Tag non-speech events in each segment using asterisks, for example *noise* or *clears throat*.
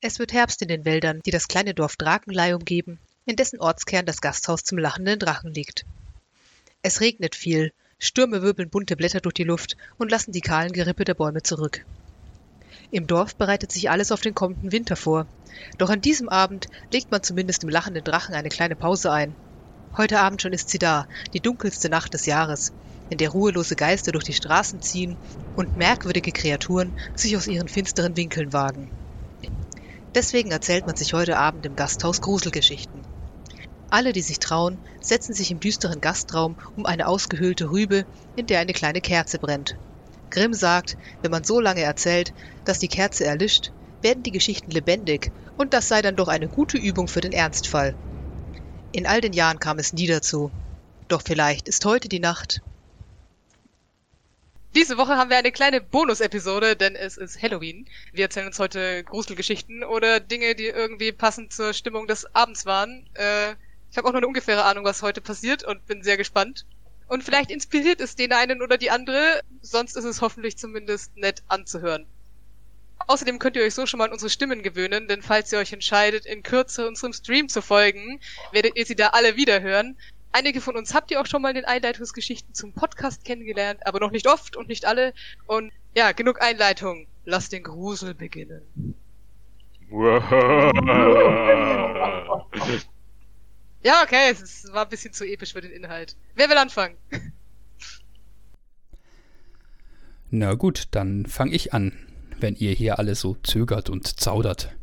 Es wird Herbst in den Wäldern, die das kleine Dorf Drakenlei umgeben, in dessen Ortskern das Gasthaus zum lachenden Drachen liegt. Es regnet viel, Stürme wirbeln bunte Blätter durch die Luft und lassen die kahlen Gerippe der Bäume zurück. Im Dorf bereitet sich alles auf den kommenden Winter vor. Doch an diesem Abend legt man zumindest im lachenden Drachen eine kleine Pause ein. Heute Abend schon ist sie da, die dunkelste Nacht des Jahres, in der ruhelose Geister durch die Straßen ziehen und merkwürdige Kreaturen sich aus ihren finsteren Winkeln wagen. Deswegen erzählt man sich heute Abend im Gasthaus Gruselgeschichten. Alle, die sich trauen, setzen sich im düsteren Gastraum um eine ausgehöhlte Rübe, in der eine kleine Kerze brennt. Grimm sagt, wenn man so lange erzählt, dass die Kerze erlischt, werden die Geschichten lebendig, und das sei dann doch eine gute Übung für den Ernstfall. In all den Jahren kam es nie dazu. Doch vielleicht ist heute die Nacht, diese Woche haben wir eine kleine Bonus-Episode, denn es ist Halloween. Wir erzählen uns heute Gruselgeschichten oder Dinge, die irgendwie passend zur Stimmung des Abends waren. Äh, ich habe auch nur eine ungefähre Ahnung, was heute passiert und bin sehr gespannt. Und vielleicht inspiriert es den einen oder die andere, sonst ist es hoffentlich zumindest nett anzuhören. Außerdem könnt ihr euch so schon mal an unsere Stimmen gewöhnen, denn falls ihr euch entscheidet, in Kürze unserem Stream zu folgen, werdet ihr sie da alle wiederhören. Einige von uns habt ihr auch schon mal in den Einleitungsgeschichten zum Podcast kennengelernt, aber noch nicht oft und nicht alle. Und ja, genug Einleitung. Lass den Grusel beginnen. ja, okay, es war ein bisschen zu episch für den Inhalt. Wer will anfangen? Na gut, dann fange ich an, wenn ihr hier alle so zögert und zaudert.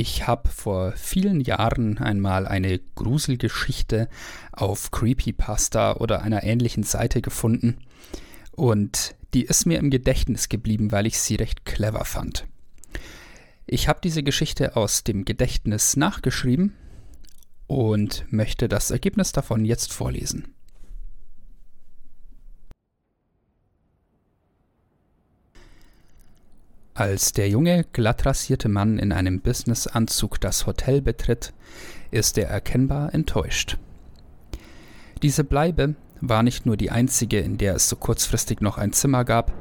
Ich habe vor vielen Jahren einmal eine Gruselgeschichte auf Creepypasta oder einer ähnlichen Seite gefunden und die ist mir im Gedächtnis geblieben, weil ich sie recht clever fand. Ich habe diese Geschichte aus dem Gedächtnis nachgeschrieben und möchte das Ergebnis davon jetzt vorlesen. Als der junge, glattrasierte Mann in einem Businessanzug das Hotel betritt, ist er erkennbar enttäuscht. Diese Bleibe war nicht nur die einzige, in der es so kurzfristig noch ein Zimmer gab,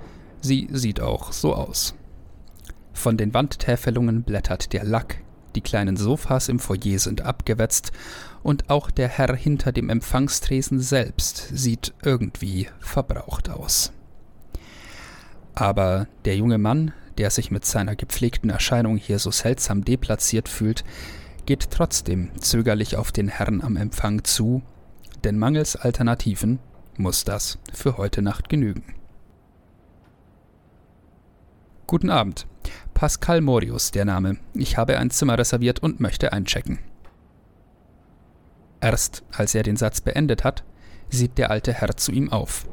sie sieht auch so aus. Von den Wandtäfelungen blättert der Lack, die kleinen Sofas im Foyer sind abgewetzt und auch der Herr hinter dem Empfangstresen selbst sieht irgendwie verbraucht aus. Aber der junge Mann, der sich mit seiner gepflegten Erscheinung hier so seltsam deplatziert fühlt, geht trotzdem zögerlich auf den Herrn am Empfang zu, denn mangels Alternativen muss das für heute Nacht genügen. Guten Abend. Pascal Morius, der Name. Ich habe ein Zimmer reserviert und möchte einchecken. Erst als er den Satz beendet hat, sieht der alte Herr zu ihm auf.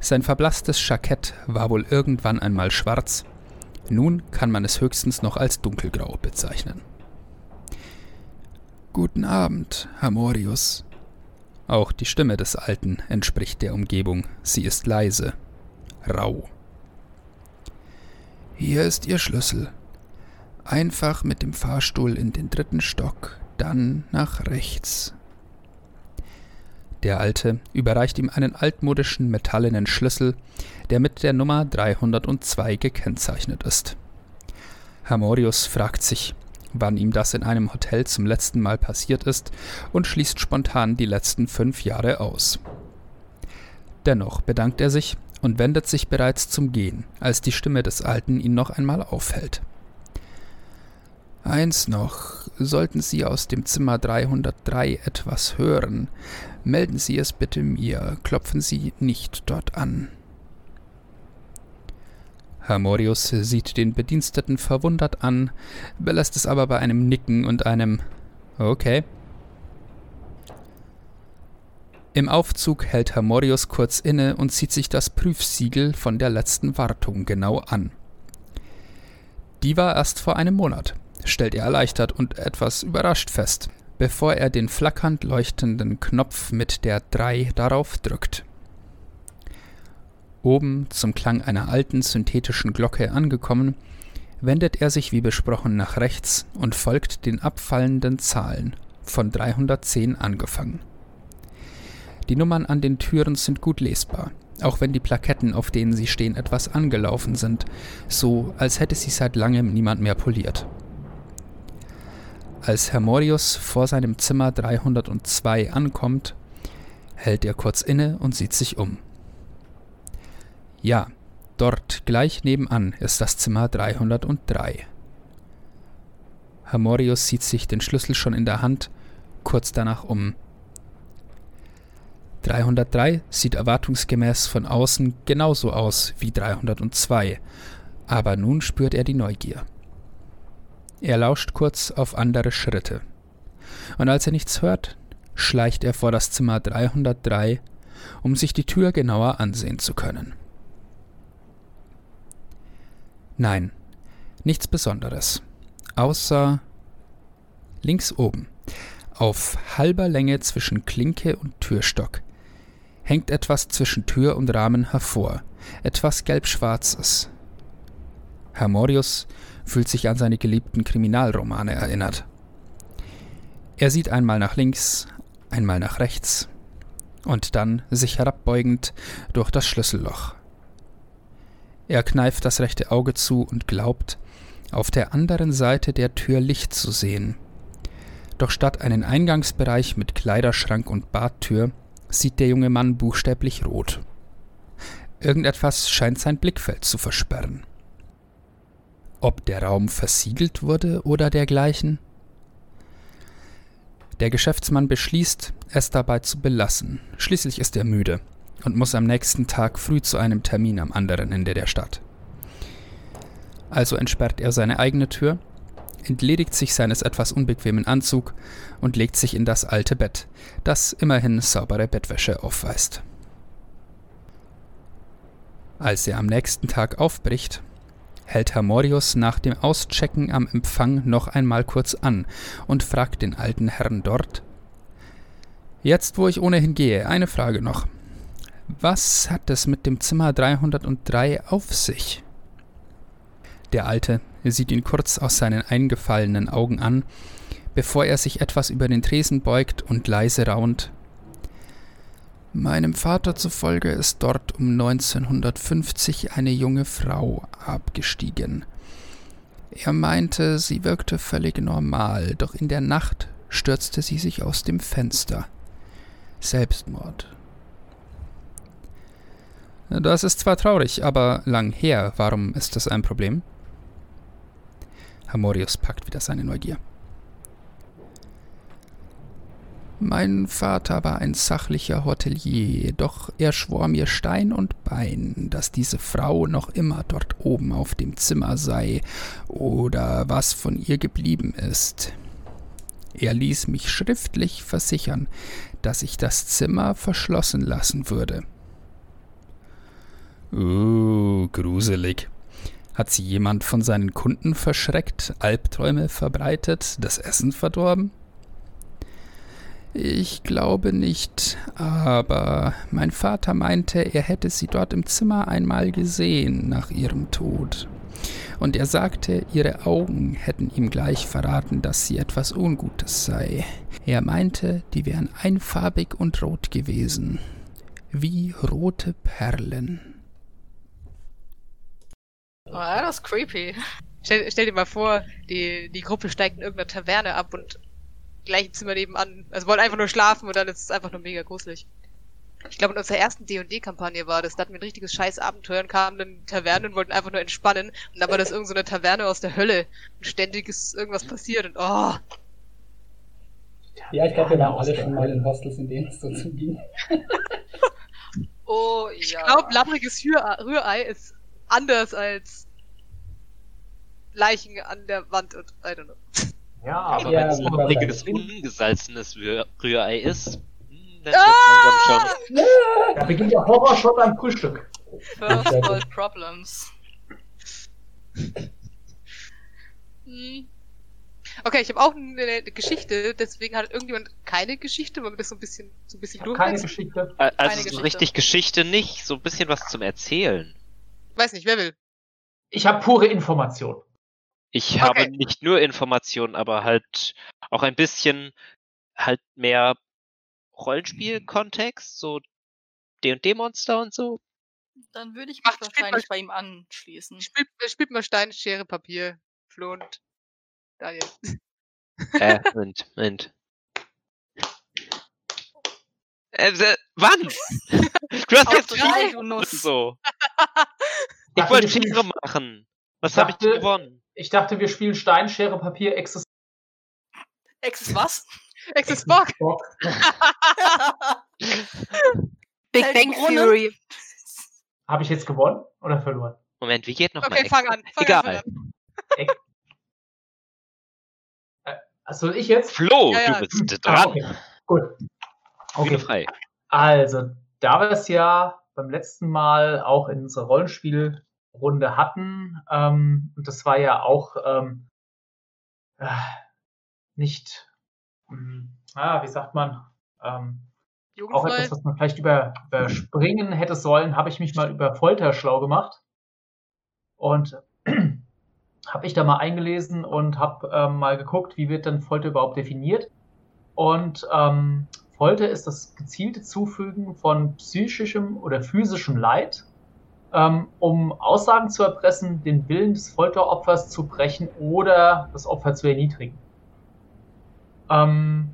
Sein verblasstes Jackett war wohl irgendwann einmal schwarz nun kann man es höchstens noch als dunkelgrau bezeichnen. Guten Abend, Herr Morius. Auch die Stimme des Alten entspricht der Umgebung. Sie ist leise, rau. Hier ist Ihr Schlüssel. Einfach mit dem Fahrstuhl in den dritten Stock, dann nach rechts. Der Alte überreicht ihm einen altmodischen metallenen Schlüssel, der mit der Nummer 302 gekennzeichnet ist. Herr Morius fragt sich, wann ihm das in einem Hotel zum letzten Mal passiert ist und schließt spontan die letzten fünf Jahre aus. Dennoch bedankt er sich und wendet sich bereits zum Gehen, als die Stimme des Alten ihn noch einmal auffällt. Eins noch, sollten Sie aus dem Zimmer 303 etwas hören, melden Sie es bitte mir, klopfen Sie nicht dort an. Herr Morius sieht den Bediensteten verwundert an, belässt es aber bei einem Nicken und einem Okay. Im Aufzug hält Herr Morius kurz inne und zieht sich das Prüfsiegel von der letzten Wartung genau an. Die war erst vor einem Monat, stellt er erleichtert und etwas überrascht fest, bevor er den flackernd leuchtenden Knopf mit der 3 darauf drückt. Oben, zum Klang einer alten synthetischen Glocke angekommen, wendet er sich wie besprochen nach rechts und folgt den abfallenden Zahlen, von 310 angefangen. Die Nummern an den Türen sind gut lesbar, auch wenn die Plaketten, auf denen sie stehen, etwas angelaufen sind, so als hätte sie seit langem niemand mehr poliert. Als Hermorius vor seinem Zimmer 302 ankommt, hält er kurz inne und sieht sich um. Ja, dort gleich nebenan ist das Zimmer 303. Hermorius sieht sich den Schlüssel schon in der Hand, kurz danach um. 303 sieht erwartungsgemäß von außen genauso aus wie 302, aber nun spürt er die Neugier. Er lauscht kurz auf andere Schritte. Und als er nichts hört, schleicht er vor das Zimmer 303, um sich die Tür genauer ansehen zu können. Nein, nichts Besonderes. Außer links oben, auf halber Länge zwischen Klinke und Türstock, hängt etwas zwischen Tür und Rahmen hervor, etwas gelbschwarzes. Hermorius fühlt sich an seine geliebten Kriminalromane erinnert. Er sieht einmal nach links, einmal nach rechts und dann sich herabbeugend durch das Schlüsselloch. Er kneift das rechte Auge zu und glaubt, auf der anderen Seite der Tür Licht zu sehen. Doch statt einen Eingangsbereich mit Kleiderschrank und Badtür sieht der junge Mann buchstäblich rot. Irgendetwas scheint sein Blickfeld zu versperren. Ob der Raum versiegelt wurde oder dergleichen? Der Geschäftsmann beschließt, es dabei zu belassen. Schließlich ist er müde und muss am nächsten Tag früh zu einem Termin am anderen Ende der Stadt. Also entsperrt er seine eigene Tür, entledigt sich seines etwas unbequemen Anzug und legt sich in das alte Bett, das immerhin saubere Bettwäsche aufweist. Als er am nächsten Tag aufbricht, hält Herr Morius nach dem Auschecken am Empfang noch einmal kurz an und fragt den alten Herrn dort Jetzt, wo ich ohnehin gehe, eine Frage noch. Was hat es mit dem Zimmer 303 auf sich? Der Alte sieht ihn kurz aus seinen eingefallenen Augen an, bevor er sich etwas über den Tresen beugt und leise raunt. Meinem Vater zufolge ist dort um 1950 eine junge Frau abgestiegen. Er meinte, sie wirkte völlig normal, doch in der Nacht stürzte sie sich aus dem Fenster. Selbstmord. Das ist zwar traurig, aber lang her. Warum ist das ein Problem? Hamorius packt wieder seine Neugier. Mein Vater war ein sachlicher Hotelier, doch er schwor mir Stein und Bein, dass diese Frau noch immer dort oben auf dem Zimmer sei oder was von ihr geblieben ist. Er ließ mich schriftlich versichern, dass ich das Zimmer verschlossen lassen würde. Uh, gruselig. Hat sie jemand von seinen Kunden verschreckt, Albträume verbreitet, das Essen verdorben? Ich glaube nicht, aber mein Vater meinte, er hätte sie dort im Zimmer einmal gesehen nach ihrem Tod. Und er sagte, ihre Augen hätten ihm gleich verraten, dass sie etwas Ungutes sei. Er meinte, die wären einfarbig und rot gewesen, wie rote Perlen. Oh, das ist creepy. Stell, stell, dir mal vor, die, die Gruppe steigt in irgendeiner Taverne ab und gleich im Zimmer nebenan. Also wollen einfach nur schlafen und dann ist es einfach nur mega gruselig. Ich glaube, in unserer ersten D&D-Kampagne war das. Da hatten wir ein richtiges scheiß Abenteuer und kamen dann in Tavernen und wollten einfach nur entspannen. Und dann war das irgendeine so Taverne aus der Hölle. Und ständig ist irgendwas passiert und oh. Ja, ich glaube, wir waren alle schon mal in Hostels, in denen es so zuging. *laughs* oh, ja. Ich glaube, labbriges Rührei ist anders als Leichen an der Wand und I don't know. Ja, aber ja, wenn es labbriges, ungesalzenes Rührei ist, hm, dann ah! schon. Da beginnt der Horror schon beim Frühstück. First World Problems. Hm. Okay, ich habe auch eine Geschichte, deswegen hat irgendjemand keine Geschichte, weil wir das so ein bisschen so ein bisschen durch. Keine Geschichte. Also keine so Geschichte. richtig Geschichte nicht, so ein bisschen was zum Erzählen. Weiß nicht, wer will? Ich habe pure Information. Ich okay. habe nicht nur Informationen, aber halt auch ein bisschen halt mehr Rollenspiel-Kontext, so D&D-Monster und so. Dann würde ich mich Ach, wahrscheinlich bei ihm anschließen. Spielt, spielt mal Stein, Schere, Papier, Flo und Daniel. Äh, *laughs* Moment, Moment. Äh, äh, wann? *laughs* Du hast jetzt drei, du Nuss. so. *laughs* Ich wollte Schere machen. Was habe ich gewonnen? Ich dachte, wir spielen Stein, Schere, Papier, Exes. Ex ist was? *laughs* Access Box. *laughs* Big Bang? Theory. Habe ich jetzt gewonnen oder verloren? Moment, wie geht noch Okay, mal fang an. Fang Egal. An, an. *laughs* Also ich jetzt? Flo, Ja, ja. du bist Ah, dran. okay. Gut. Okay. frei. Also, da wir es ja beim letzten Mal auch in unserer Rollenspielrunde hatten, ähm, und das war ja auch ähm, äh, nicht, mh, ah, wie sagt man, ähm, auch etwas, was man vielleicht über, überspringen hätte sollen, habe ich mich mal über Folter schlau gemacht. Und *clears throat* habe ich da mal eingelesen und habe ähm, mal geguckt, wie wird denn Folter überhaupt definiert. Und ähm, Folter ist das gezielte Zufügen von psychischem oder physischem Leid, ähm, um Aussagen zu erpressen, den Willen des Folteropfers zu brechen oder das Opfer zu erniedrigen. Ähm,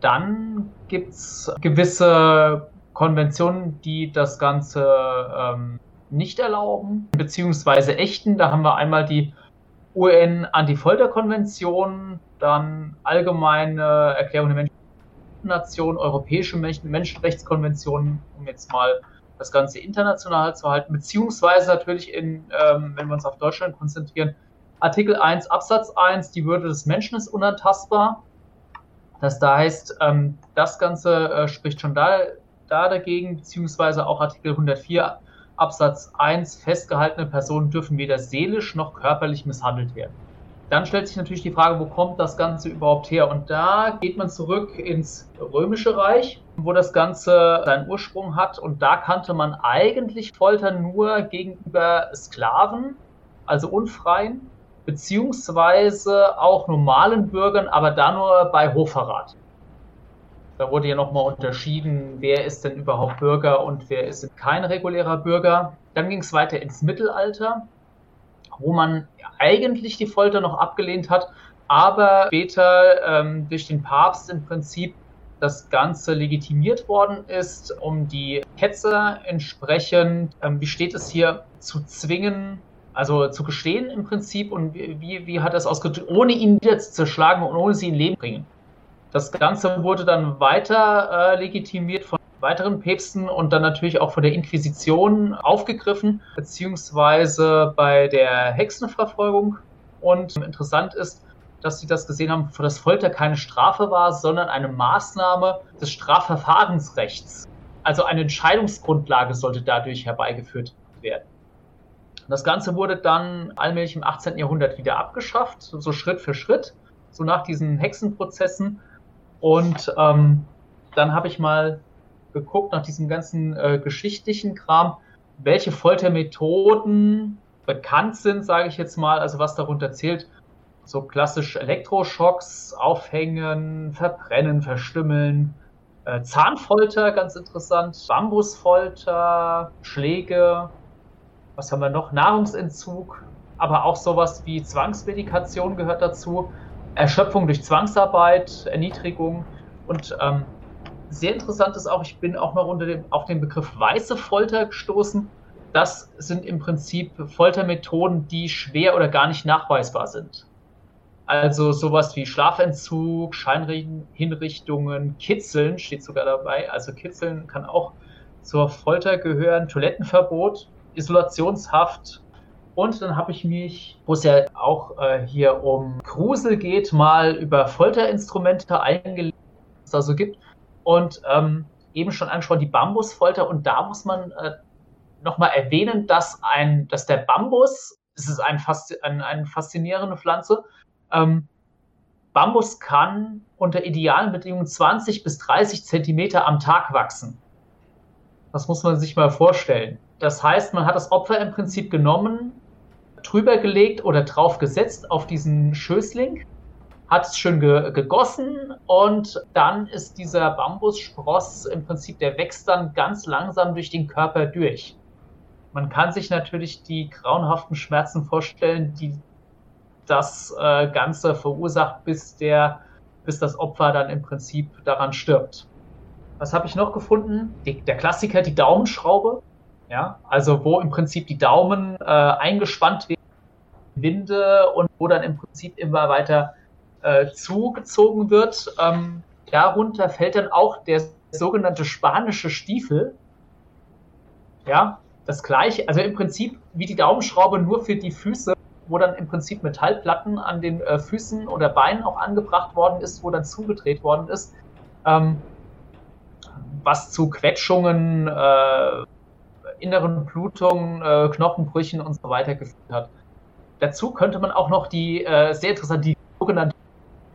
dann gibt's gewisse Konventionen, die das Ganze ähm, nicht erlauben, beziehungsweise echten. Da haben wir einmal die UN-Anti-Folter-Konvention, dann allgemeine Erklärung der Menschenrechte, europäische Menschen Menschenrechtskonventionen, um jetzt mal das Ganze international zu halten, beziehungsweise natürlich in, ähm, wenn wir uns auf Deutschland konzentrieren, Artikel 1 Absatz 1, die Würde des Menschen ist unantastbar. Das da heißt, ähm, das Ganze äh, spricht schon da, da dagegen, beziehungsweise auch Artikel 104 Absatz 1, festgehaltene Personen dürfen weder seelisch noch körperlich misshandelt werden. Dann stellt sich natürlich die Frage, wo kommt das Ganze überhaupt her? Und da geht man zurück ins Römische Reich, wo das Ganze seinen Ursprung hat. Und da kannte man eigentlich Folter nur gegenüber Sklaven, also Unfreien, beziehungsweise auch normalen Bürgern, aber da nur bei Hochverrat. Da wurde ja nochmal unterschieden, wer ist denn überhaupt Bürger und wer ist kein regulärer Bürger. Dann ging es weiter ins Mittelalter, wo man eigentlich die Folter noch abgelehnt hat, aber später ähm, durch den Papst im Prinzip das Ganze legitimiert worden ist, um die Ketzer entsprechend, ähm, wie steht es hier, zu zwingen, also zu gestehen im Prinzip und wie, wie, hat es ausgedrückt, ohne ihn wieder zu zerschlagen und ohne sie in Leben bringen. Das Ganze wurde dann weiter äh, legitimiert von weiteren Päpsten und dann natürlich auch von der Inquisition aufgegriffen, beziehungsweise bei der Hexenverfolgung. Und interessant ist, dass sie das gesehen haben, dass Folter keine Strafe war, sondern eine Maßnahme des Strafverfahrensrechts. Also eine Entscheidungsgrundlage sollte dadurch herbeigeführt werden. Das Ganze wurde dann allmählich im 18. Jahrhundert wieder abgeschafft, so Schritt für Schritt, so nach diesen Hexenprozessen. Und ähm, dann habe ich mal geguckt nach diesem ganzen äh, geschichtlichen Kram, welche Foltermethoden bekannt sind, sage ich jetzt mal, also was darunter zählt. So klassisch Elektroschocks, Aufhängen, Verbrennen, Verstümmeln, äh, Zahnfolter, ganz interessant, Bambusfolter, Schläge, was haben wir noch? Nahrungsentzug, aber auch sowas wie Zwangsmedikation gehört dazu, Erschöpfung durch Zwangsarbeit, Erniedrigung und ähm, sehr interessant ist auch, ich bin auch noch unter dem, auf den Begriff weiße Folter gestoßen. Das sind im Prinzip Foltermethoden, die schwer oder gar nicht nachweisbar sind. Also sowas wie Schlafentzug, Scheinhinrichtungen, Kitzeln steht sogar dabei. Also Kitzeln kann auch zur Folter gehören, Toilettenverbot, Isolationshaft. Und dann habe ich mich, wo es ja auch äh, hier um Grusel geht, mal über Folterinstrumente eingelesen, was es da so gibt. Und ähm, eben schon angesprochen, die Bambusfolter. Und da muss man äh, nochmal erwähnen, dass, ein, dass der Bambus, es ist ein, ein, eine faszinierende Pflanze, ähm, Bambus kann unter idealen Bedingungen 20 bis 30 Zentimeter am Tag wachsen. Das muss man sich mal vorstellen. Das heißt, man hat das Opfer im Prinzip genommen, drüber gelegt oder drauf gesetzt auf diesen Schößling, hat es schön ge gegossen und dann ist dieser Bambusspross im Prinzip, der wächst dann ganz langsam durch den Körper durch. Man kann sich natürlich die grauenhaften Schmerzen vorstellen, die das äh, Ganze verursacht, bis der, bis das Opfer dann im Prinzip daran stirbt. Was habe ich noch gefunden? Die, der Klassiker, die Daumenschraube. Ja, also wo im Prinzip die Daumen äh, eingespannt werden, Winde und wo dann im Prinzip immer weiter äh, zugezogen wird. Ähm, darunter fällt dann auch der sogenannte spanische Stiefel. Ja, das gleiche, also im Prinzip wie die Daumenschraube nur für die Füße, wo dann im Prinzip Metallplatten an den äh, Füßen oder Beinen auch angebracht worden ist, wo dann zugedreht worden ist, ähm, was zu Quetschungen, äh, inneren Blutungen, äh, Knochenbrüchen und so weiter geführt hat. Dazu könnte man auch noch die äh, sehr interessant die sogenannte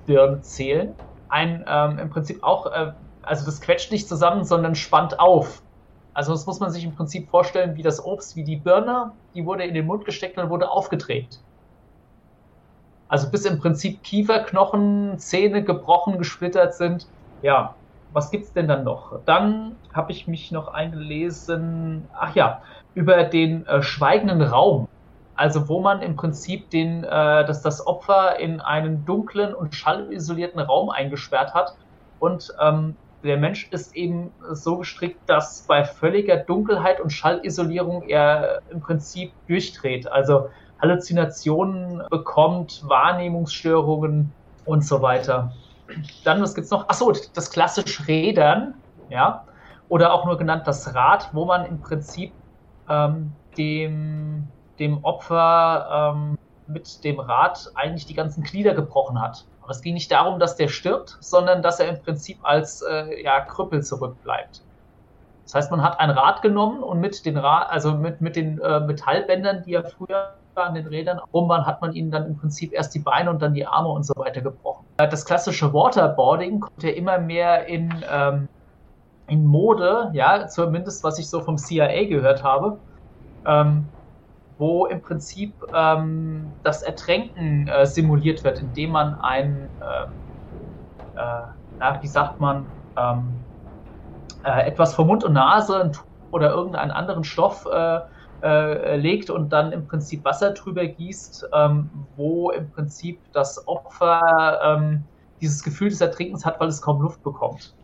Birne zählen. Ein ähm, im Prinzip auch, äh, also das quetscht nicht zusammen, sondern spannt auf. Also das muss man sich im Prinzip vorstellen, wie das Obst, wie die Birne, die wurde in den Mund gesteckt und wurde aufgedreht. Also bis im Prinzip Kieferknochen, Zähne gebrochen, gesplittert sind. Ja, was gibt's denn dann noch? Dann habe ich mich noch eingelesen, ach ja, über den äh, schweigenden Raum. Also wo man im Prinzip den, äh, dass das Opfer in einen dunklen und schallisolierten Raum eingesperrt hat und ähm, der Mensch ist eben so gestrickt, dass bei völliger Dunkelheit und Schallisolierung er im Prinzip durchdreht. Also Halluzinationen bekommt, Wahrnehmungsstörungen und so weiter. Dann, was gibt's noch? Achso, das klassische Rädern, ja, oder auch nur genannt das Rad, wo man im Prinzip ähm, dem, dem Opfer ähm, mit dem Rad eigentlich die ganzen Glieder gebrochen hat. Aber es ging nicht darum, dass der stirbt, sondern dass er im Prinzip als äh, ja, Krüppel zurückbleibt. Das heißt, man hat ein Rad genommen und mit den Rad, also mit, mit den äh, Metallbändern, die ja früher an den Rädern rum waren, hat man ihnen dann im Prinzip erst die Beine und dann die Arme und so weiter gebrochen. Äh, das klassische Waterboarding kommt ja immer mehr in, ähm, in Mode, ja, zumindest was ich so vom CIA gehört habe. Ähm, wo im Prinzip ähm, das Ertränken äh, simuliert wird, indem man ein, ähm, äh, na, wie sagt man, ähm, äh, etwas vor Mund und Nase oder irgendeinen anderen Stoff äh, äh, legt und dann im Prinzip Wasser drüber gießt, ähm, wo im Prinzip das Opfer ähm, dieses Gefühl des Ertrinkens hat, weil es kaum Luft bekommt.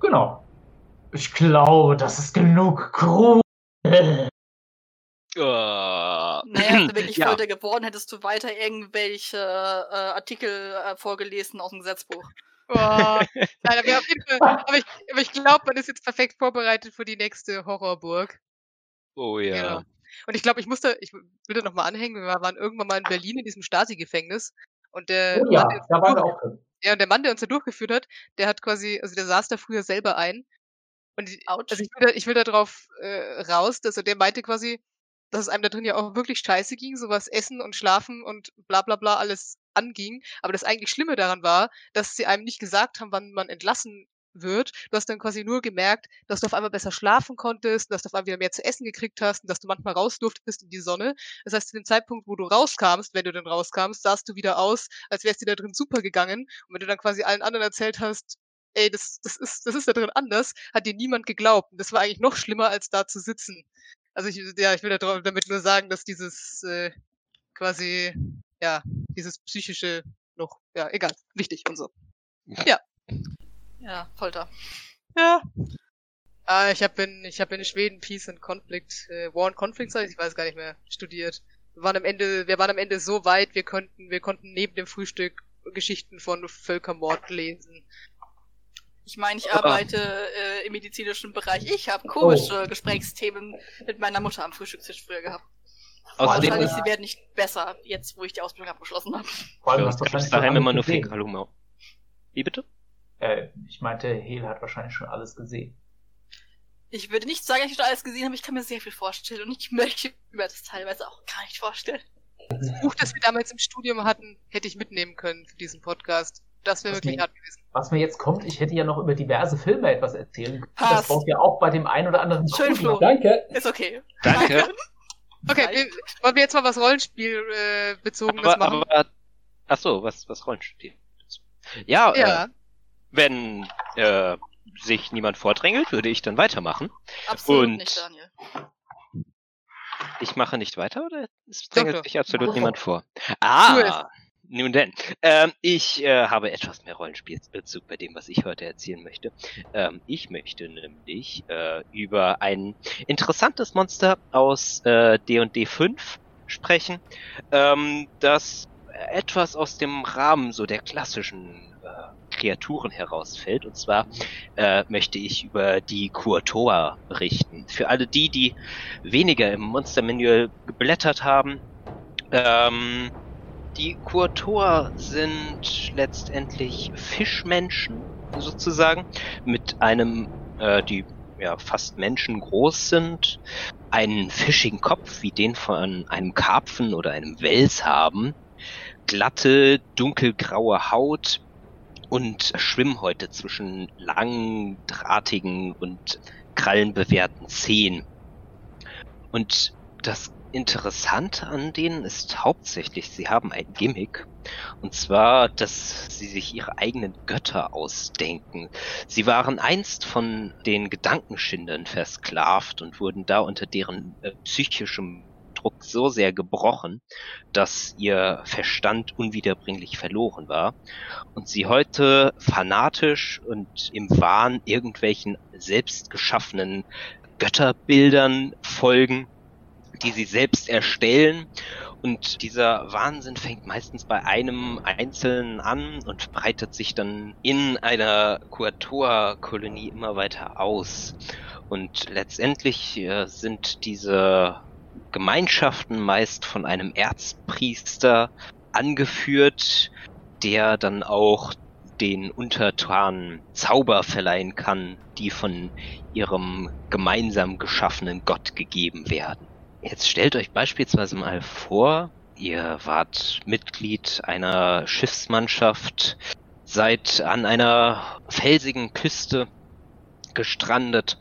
Genau. Ich glaube, das ist genug Grusel. Naja, hätte wirklich *clears throat* ja. Folter geworden, hättest du weiter irgendwelche äh, Artikel äh, vorgelesen aus dem Gesetzbuch. Boah. Nein, aber, aber, ich, aber ich glaube, man ist jetzt perfekt vorbereitet für die nächste Horrorburg. Oh ja. Genau. Und ich glaube, ich musste, ich will da nochmal anhängen, wir waren irgendwann mal in Berlin in diesem Stasi-Gefängnis. Und der, oh ja, Mann, der, da war auch drin. Ja, und der Mann, der uns da durchgeführt hat, der hat quasi, also der saß da früher selber ein und ich, also ich will, da, ich will da drauf äh, raus, dass er der meinte quasi, dass es einem da drin ja auch wirklich scheiße ging, sowas Essen und Schlafen und bla bla bla alles anging. Aber das eigentlich Schlimme daran war, dass sie einem nicht gesagt haben, wann man entlassen wird. Du hast dann quasi nur gemerkt, dass du auf einmal besser schlafen konntest, dass du auf einmal wieder mehr zu essen gekriegt hast und dass du manchmal raus durftest in die Sonne. Das heißt, zu dem Zeitpunkt, wo du rauskamst, wenn du dann rauskam, sahst du wieder aus, als wärst dir da drin super gegangen. Und wenn du dann quasi allen anderen erzählt hast, ey, das, das, ist, das ist da drin anders, hat dir niemand geglaubt. Und das war eigentlich noch schlimmer, als da zu sitzen. Also ich, ja, ich will damit nur sagen, dass dieses äh, quasi, ja, dieses psychische noch, ja, egal, wichtig und so. Ja. Ja, Folter. Ja. Ah, ich habe in, ich habe in Schweden Peace and Conflict, äh, War and Conflict, ich weiß gar nicht mehr, studiert. Wir waren am Ende, wir waren am Ende so weit, wir konnten, wir konnten neben dem Frühstück Geschichten von Völkermord lesen. Ich meine, ich arbeite äh, im medizinischen Bereich. Ich habe komische oh. Gesprächsthemen mit meiner Mutter am Frühstückstisch früher gehabt. Außerdem, wahrscheinlich, sie werden nicht besser, jetzt wo ich die Ausbildung abgeschlossen habe. Vor allem du wahrscheinlich daheim immer nur Fäkalumau. Wie bitte? Äh, ich meinte, Hel hat wahrscheinlich schon alles gesehen. Ich würde nicht sagen, dass ich schon alles gesehen habe, ich kann mir sehr viel vorstellen und ich möchte mir das teilweise auch gar nicht vorstellen. Das Buch, das wir damals im Studium hatten, hätte ich mitnehmen können für diesen Podcast. Das wäre wirklich hart gewesen. Was mir jetzt kommt, ich hätte ja noch über diverse Filme etwas erzählen können. Das braucht ja auch bei dem einen oder anderen Schön, Flo. Danke. Ist okay. Danke. okay, wir, wollen wir jetzt mal was Rollenspiel äh, bezogenes aber, machen? Aber, ach so, was, was Rollenspiel? Ja, ja. Äh, wenn äh, sich niemand vordrängelt, würde ich dann weitermachen. Absolut Und nicht, Daniel. Ich mache nicht weiter oder es drängt sich absolut niemand vor? Ah, nun denn. Ähm, ich äh, habe etwas mehr Rollenspielbezug bei dem, was ich heute erzählen möchte. Ähm, ich möchte nämlich äh, über ein interessantes Monster aus äh, D&D 5 sprechen, ähm, das etwas aus dem Rahmen so der klassischen Kreaturen herausfällt. Und zwar äh, möchte ich über die Kuotoa berichten. Für alle die, die weniger im Monster Manual geblättert haben, ähm, die Kuotoa sind letztendlich Fischmenschen sozusagen mit einem, äh, die ja fast menschengroß sind, einen fischigen Kopf wie den von einem Karpfen oder einem Wels haben, glatte, dunkelgraue Haut, und Schwimmhäute zwischen langen, drahtigen und krallenbewehrten Zehen. Und das Interessante an denen ist hauptsächlich, sie haben ein Gimmick. Und zwar, dass sie sich ihre eigenen Götter ausdenken. Sie waren einst von den Gedankenschindern versklavt und wurden da unter deren äh, psychischem Druck so sehr gebrochen, dass ihr Verstand unwiederbringlich verloren war und sie heute fanatisch und im Wahn irgendwelchen selbstgeschaffenen Götterbildern folgen, die sie selbst erstellen. Und dieser Wahnsinn fängt meistens bei einem Einzelnen an und breitet sich dann in einer Kuator-Kolonie immer weiter aus. Und letztendlich äh, sind diese Gemeinschaften, meist von einem Erzpriester angeführt, der dann auch den Untertanen Zauber verleihen kann, die von ihrem gemeinsam geschaffenen Gott gegeben werden. Jetzt stellt euch beispielsweise mal vor, ihr wart Mitglied einer Schiffsmannschaft, seid an einer felsigen Küste gestrandet.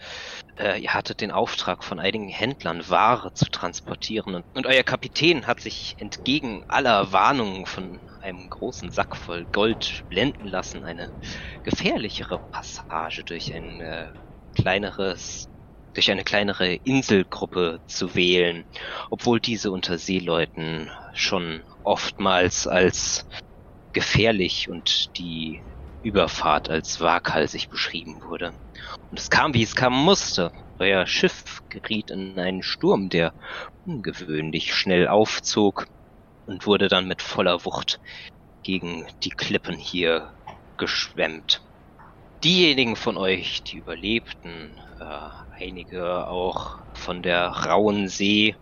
Äh, ihr hattet den Auftrag von einigen Händlern, Ware zu transportieren. Und, und euer Kapitän hat sich entgegen aller Warnungen von einem großen Sack voll Gold blenden lassen, eine gefährlichere Passage durch ein äh, kleineres durch eine kleinere Inselgruppe zu wählen, obwohl diese unter Seeleuten schon oftmals als gefährlich und die Überfahrt als waghalsig beschrieben wurde. Und es kam, wie es kommen musste. Euer Schiff geriet in einen Sturm, der ungewöhnlich schnell aufzog und wurde dann mit voller Wucht gegen die Klippen hier geschwemmt. Diejenigen von euch, die überlebten, äh, einige auch von der rauen See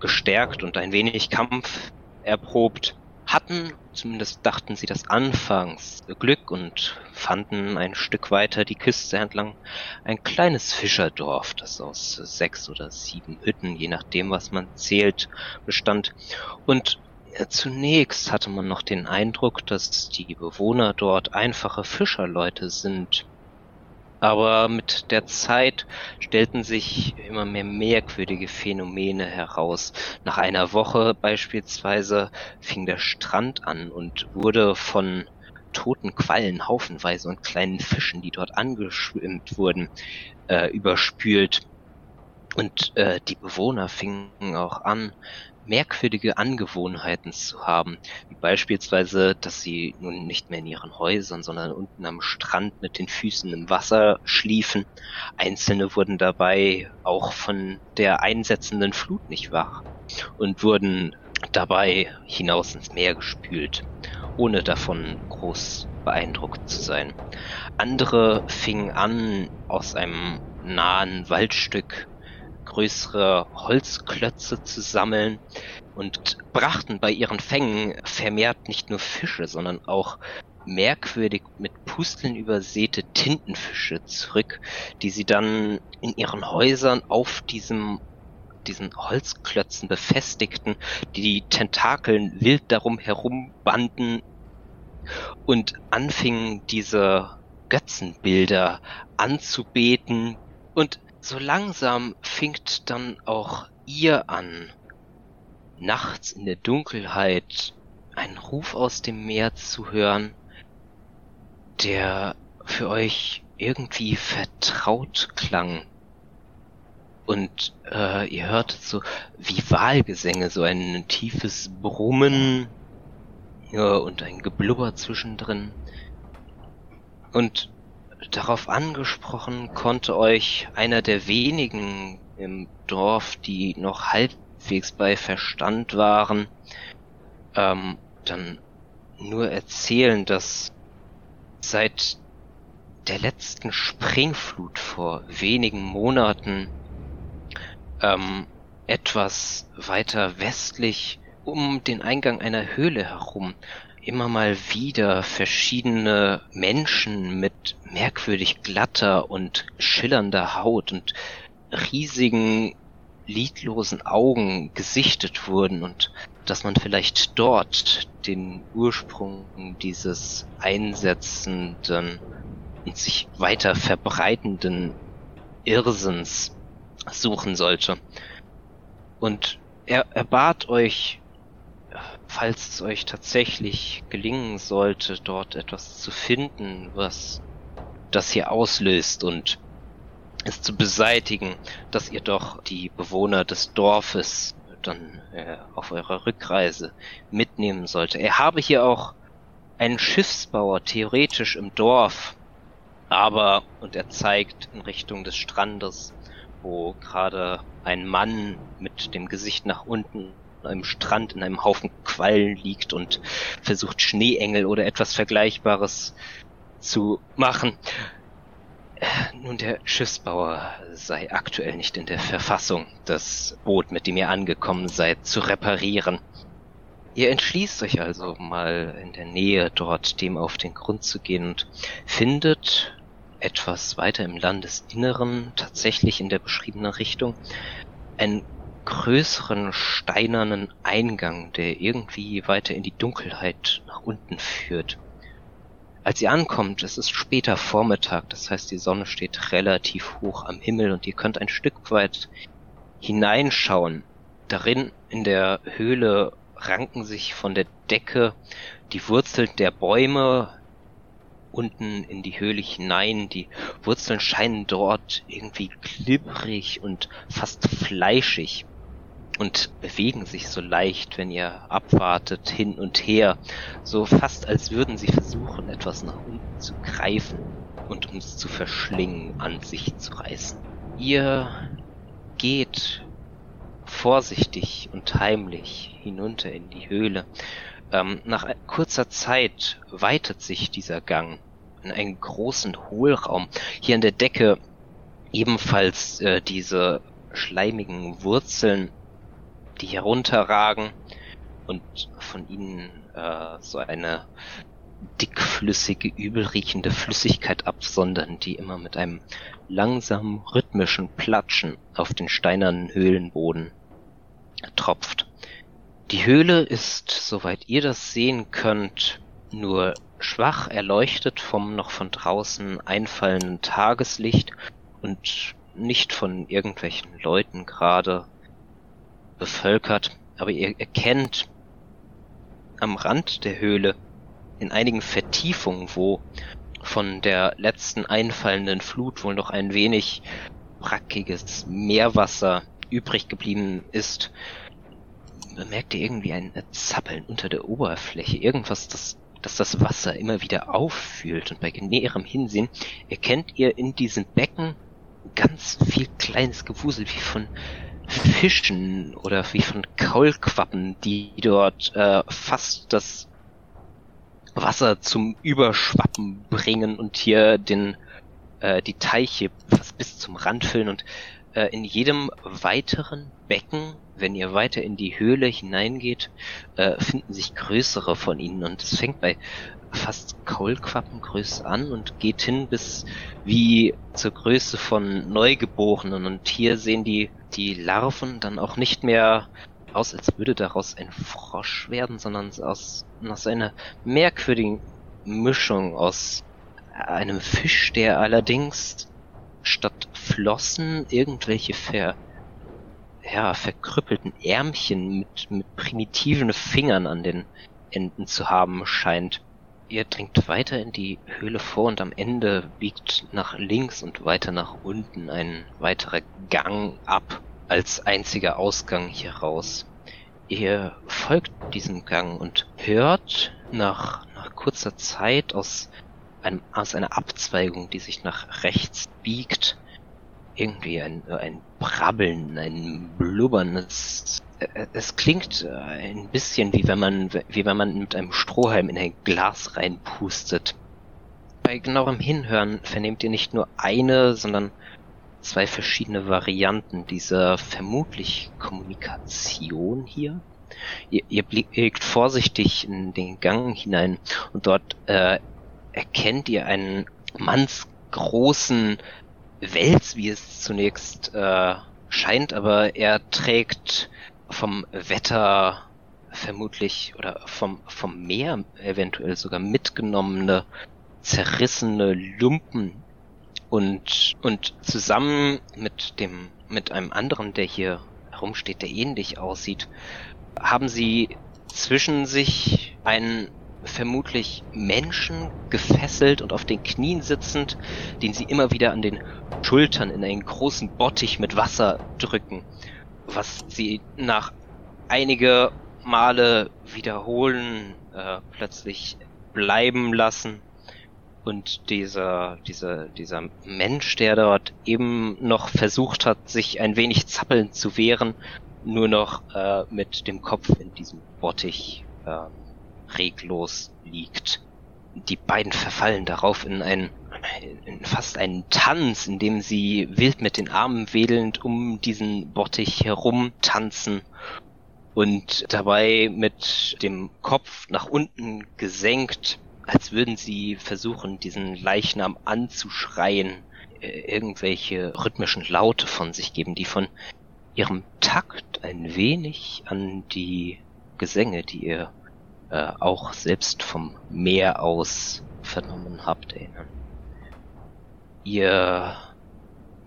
gestärkt und ein wenig Kampf erprobt, hatten, zumindest dachten sie das anfangs, Glück und fanden ein Stück weiter die Küste entlang ein kleines Fischerdorf, das aus sechs oder sieben Hütten, je nachdem was man zählt, bestand. Und zunächst hatte man noch den Eindruck, dass die Bewohner dort einfache Fischerleute sind, aber mit der Zeit stellten sich immer mehr merkwürdige Phänomene heraus. Nach einer Woche beispielsweise fing der Strand an und wurde von toten Quallen haufenweise und kleinen Fischen, die dort angeschwimmt wurden, äh, überspült. Und äh, die Bewohner fingen auch an, merkwürdige Angewohnheiten zu haben, wie beispielsweise, dass sie nun nicht mehr in ihren Häusern, sondern unten am Strand mit den Füßen im Wasser schliefen. Einzelne wurden dabei auch von der einsetzenden Flut nicht wach und wurden dabei hinaus ins Meer gespült, ohne davon groß beeindruckt zu sein. Andere fingen an, aus einem nahen Waldstück größere Holzklötze zu sammeln und brachten bei ihren Fängen vermehrt nicht nur Fische, sondern auch merkwürdig mit Pusteln übersäte Tintenfische zurück, die sie dann in ihren Häusern auf diesem diesen Holzklötzen befestigten, die die Tentakeln wild darum herumbanden und anfingen diese Götzenbilder anzubeten und so langsam fingt dann auch ihr an, nachts in der Dunkelheit einen Ruf aus dem Meer zu hören, der für euch irgendwie vertraut klang. Und äh, ihr hörtet so wie Wahlgesänge, so ein tiefes Brummen ja, und ein Geblubber zwischendrin. Und darauf angesprochen konnte euch einer der wenigen im Dorf, die noch halbwegs bei Verstand waren, ähm, dann nur erzählen, dass seit der letzten Springflut vor wenigen Monaten ähm, etwas weiter westlich um den Eingang einer Höhle herum immer mal wieder verschiedene Menschen mit merkwürdig glatter und schillernder Haut und riesigen lidlosen Augen gesichtet wurden und dass man vielleicht dort den Ursprung dieses einsetzenden und sich weiter verbreitenden Irrsinns suchen sollte. Und er, er bat euch, falls es euch tatsächlich gelingen sollte, dort etwas zu finden, was das hier auslöst und es zu beseitigen, dass ihr doch die Bewohner des Dorfes dann äh, auf eurer Rückreise mitnehmen sollte. Er habe hier auch einen Schiffsbauer theoretisch im Dorf, aber, und er zeigt in Richtung des Strandes, wo gerade ein Mann mit dem Gesicht nach unten einem Strand in einem Haufen Quallen liegt und versucht Schneeengel oder etwas Vergleichbares zu machen. Nun, der Schiffsbauer sei aktuell nicht in der Verfassung, das Boot, mit dem ihr angekommen seid, zu reparieren. Ihr entschließt euch also mal in der Nähe dort dem auf den Grund zu gehen und findet etwas weiter im Landesinneren, tatsächlich in der beschriebenen Richtung, einen größeren steinernen Eingang, der irgendwie weiter in die Dunkelheit nach unten führt. Als ihr ankommt, es ist später Vormittag, das heißt die Sonne steht relativ hoch am Himmel und ihr könnt ein Stück weit hineinschauen. Darin in der Höhle ranken sich von der Decke die Wurzeln der Bäume unten in die Höhle hinein. Die Wurzeln scheinen dort irgendwie klipprig und fast fleischig und bewegen sich so leicht, wenn ihr abwartet, hin und her, so fast als würden sie versuchen, etwas nach unten zu greifen und es zu verschlingen, an sich zu reißen. Ihr geht vorsichtig und heimlich hinunter in die Höhle. Ähm, nach kurzer Zeit weitet sich dieser Gang in einen großen Hohlraum. Hier an der Decke ebenfalls äh, diese schleimigen Wurzeln die herunterragen und von ihnen äh, so eine dickflüssige, übelriechende Flüssigkeit absondern, die immer mit einem langsamen, rhythmischen Platschen auf den steinernen Höhlenboden tropft. Die Höhle ist, soweit ihr das sehen könnt, nur schwach erleuchtet vom noch von draußen einfallenden Tageslicht und nicht von irgendwelchen Leuten gerade bevölkert, aber ihr erkennt am Rand der Höhle in einigen Vertiefungen, wo von der letzten einfallenden Flut wohl noch ein wenig brackiges Meerwasser übrig geblieben ist, bemerkt ihr irgendwie ein Zappeln unter der Oberfläche, irgendwas, das, das das Wasser immer wieder auffühlt. Und bei näherem Hinsehen erkennt ihr in diesem Becken ganz viel kleines Gewusel wie von Fischen oder wie von Kaulquappen, die dort äh, fast das Wasser zum Überschwappen bringen und hier den äh, die Teiche fast bis zum Rand füllen und äh, in jedem weiteren Becken, wenn ihr weiter in die Höhle hineingeht, äh, finden sich größere von ihnen. Und es fängt bei fast Kaulquappengröße an und geht hin bis wie zur Größe von Neugeborenen. Und hier sehen die die Larven dann auch nicht mehr aus, als würde daraus ein Frosch werden, sondern aus, aus einer merkwürdigen Mischung aus einem Fisch, der allerdings statt Flossen irgendwelche ver, ja, verkrüppelten Ärmchen mit, mit primitiven Fingern an den Enden zu haben scheint. Ihr dringt weiter in die Höhle vor und am Ende biegt nach links und weiter nach unten ein weiterer Gang ab als einziger Ausgang hier raus. Ihr folgt diesem Gang und hört nach, nach kurzer Zeit aus, einem, aus einer Abzweigung, die sich nach rechts biegt, irgendwie ein, ein Brabbeln, ein Blubbern. Es, klingt ein bisschen wie wenn man, wie wenn man mit einem Strohhalm in ein Glas reinpustet. Bei genauerem Hinhören vernehmt ihr nicht nur eine, sondern zwei verschiedene Varianten dieser vermutlich Kommunikation hier. Ihr, ihr blickt vorsichtig in den Gang hinein und dort äh, erkennt ihr einen mannsgroßen Wels, wie es zunächst äh, scheint, aber er trägt vom Wetter vermutlich oder vom, vom Meer eventuell sogar mitgenommene, zerrissene Lumpen und, und zusammen mit dem, mit einem anderen, der hier herumsteht, der ähnlich aussieht, haben sie zwischen sich einen vermutlich Menschen gefesselt und auf den Knien sitzend, den sie immer wieder an den Schultern in einen großen Bottich mit Wasser drücken, was sie nach einige Male wiederholen äh, plötzlich bleiben lassen und dieser dieser dieser Mensch, der dort eben noch versucht hat, sich ein wenig zappelnd zu wehren, nur noch äh, mit dem Kopf in diesem Bottich äh, reglos liegt. Die beiden verfallen darauf in ein in fast einen Tanz, in dem sie wild mit den Armen wedelnd um diesen Bottich herum tanzen und dabei mit dem Kopf nach unten gesenkt, als würden sie versuchen, diesen Leichnam anzuschreien, äh, irgendwelche rhythmischen Laute von sich geben, die von ihrem Takt ein wenig an die Gesänge, die ihr äh, auch selbst vom Meer aus vernommen habt, erinnern. Ihr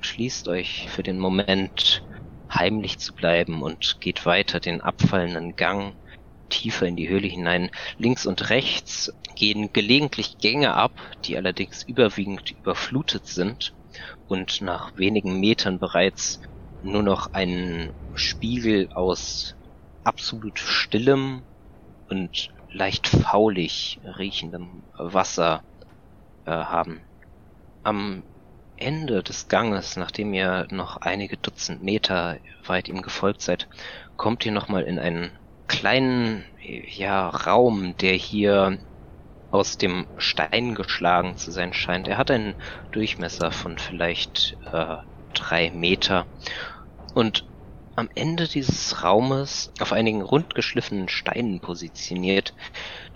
schließt euch für den Moment heimlich zu bleiben und geht weiter den abfallenden Gang tiefer in die Höhle hinein. Links und rechts gehen gelegentlich Gänge ab, die allerdings überwiegend überflutet sind und nach wenigen Metern bereits nur noch einen Spiegel aus absolut stillem und leicht faulig riechendem Wasser äh, haben. Am Ende des Ganges, nachdem ihr noch einige Dutzend Meter weit ihm gefolgt seid, kommt ihr nochmal in einen kleinen ja, Raum, der hier aus dem Stein geschlagen zu sein scheint. Er hat einen Durchmesser von vielleicht äh, drei Meter und am Ende dieses Raumes, auf einigen rundgeschliffenen Steinen positioniert,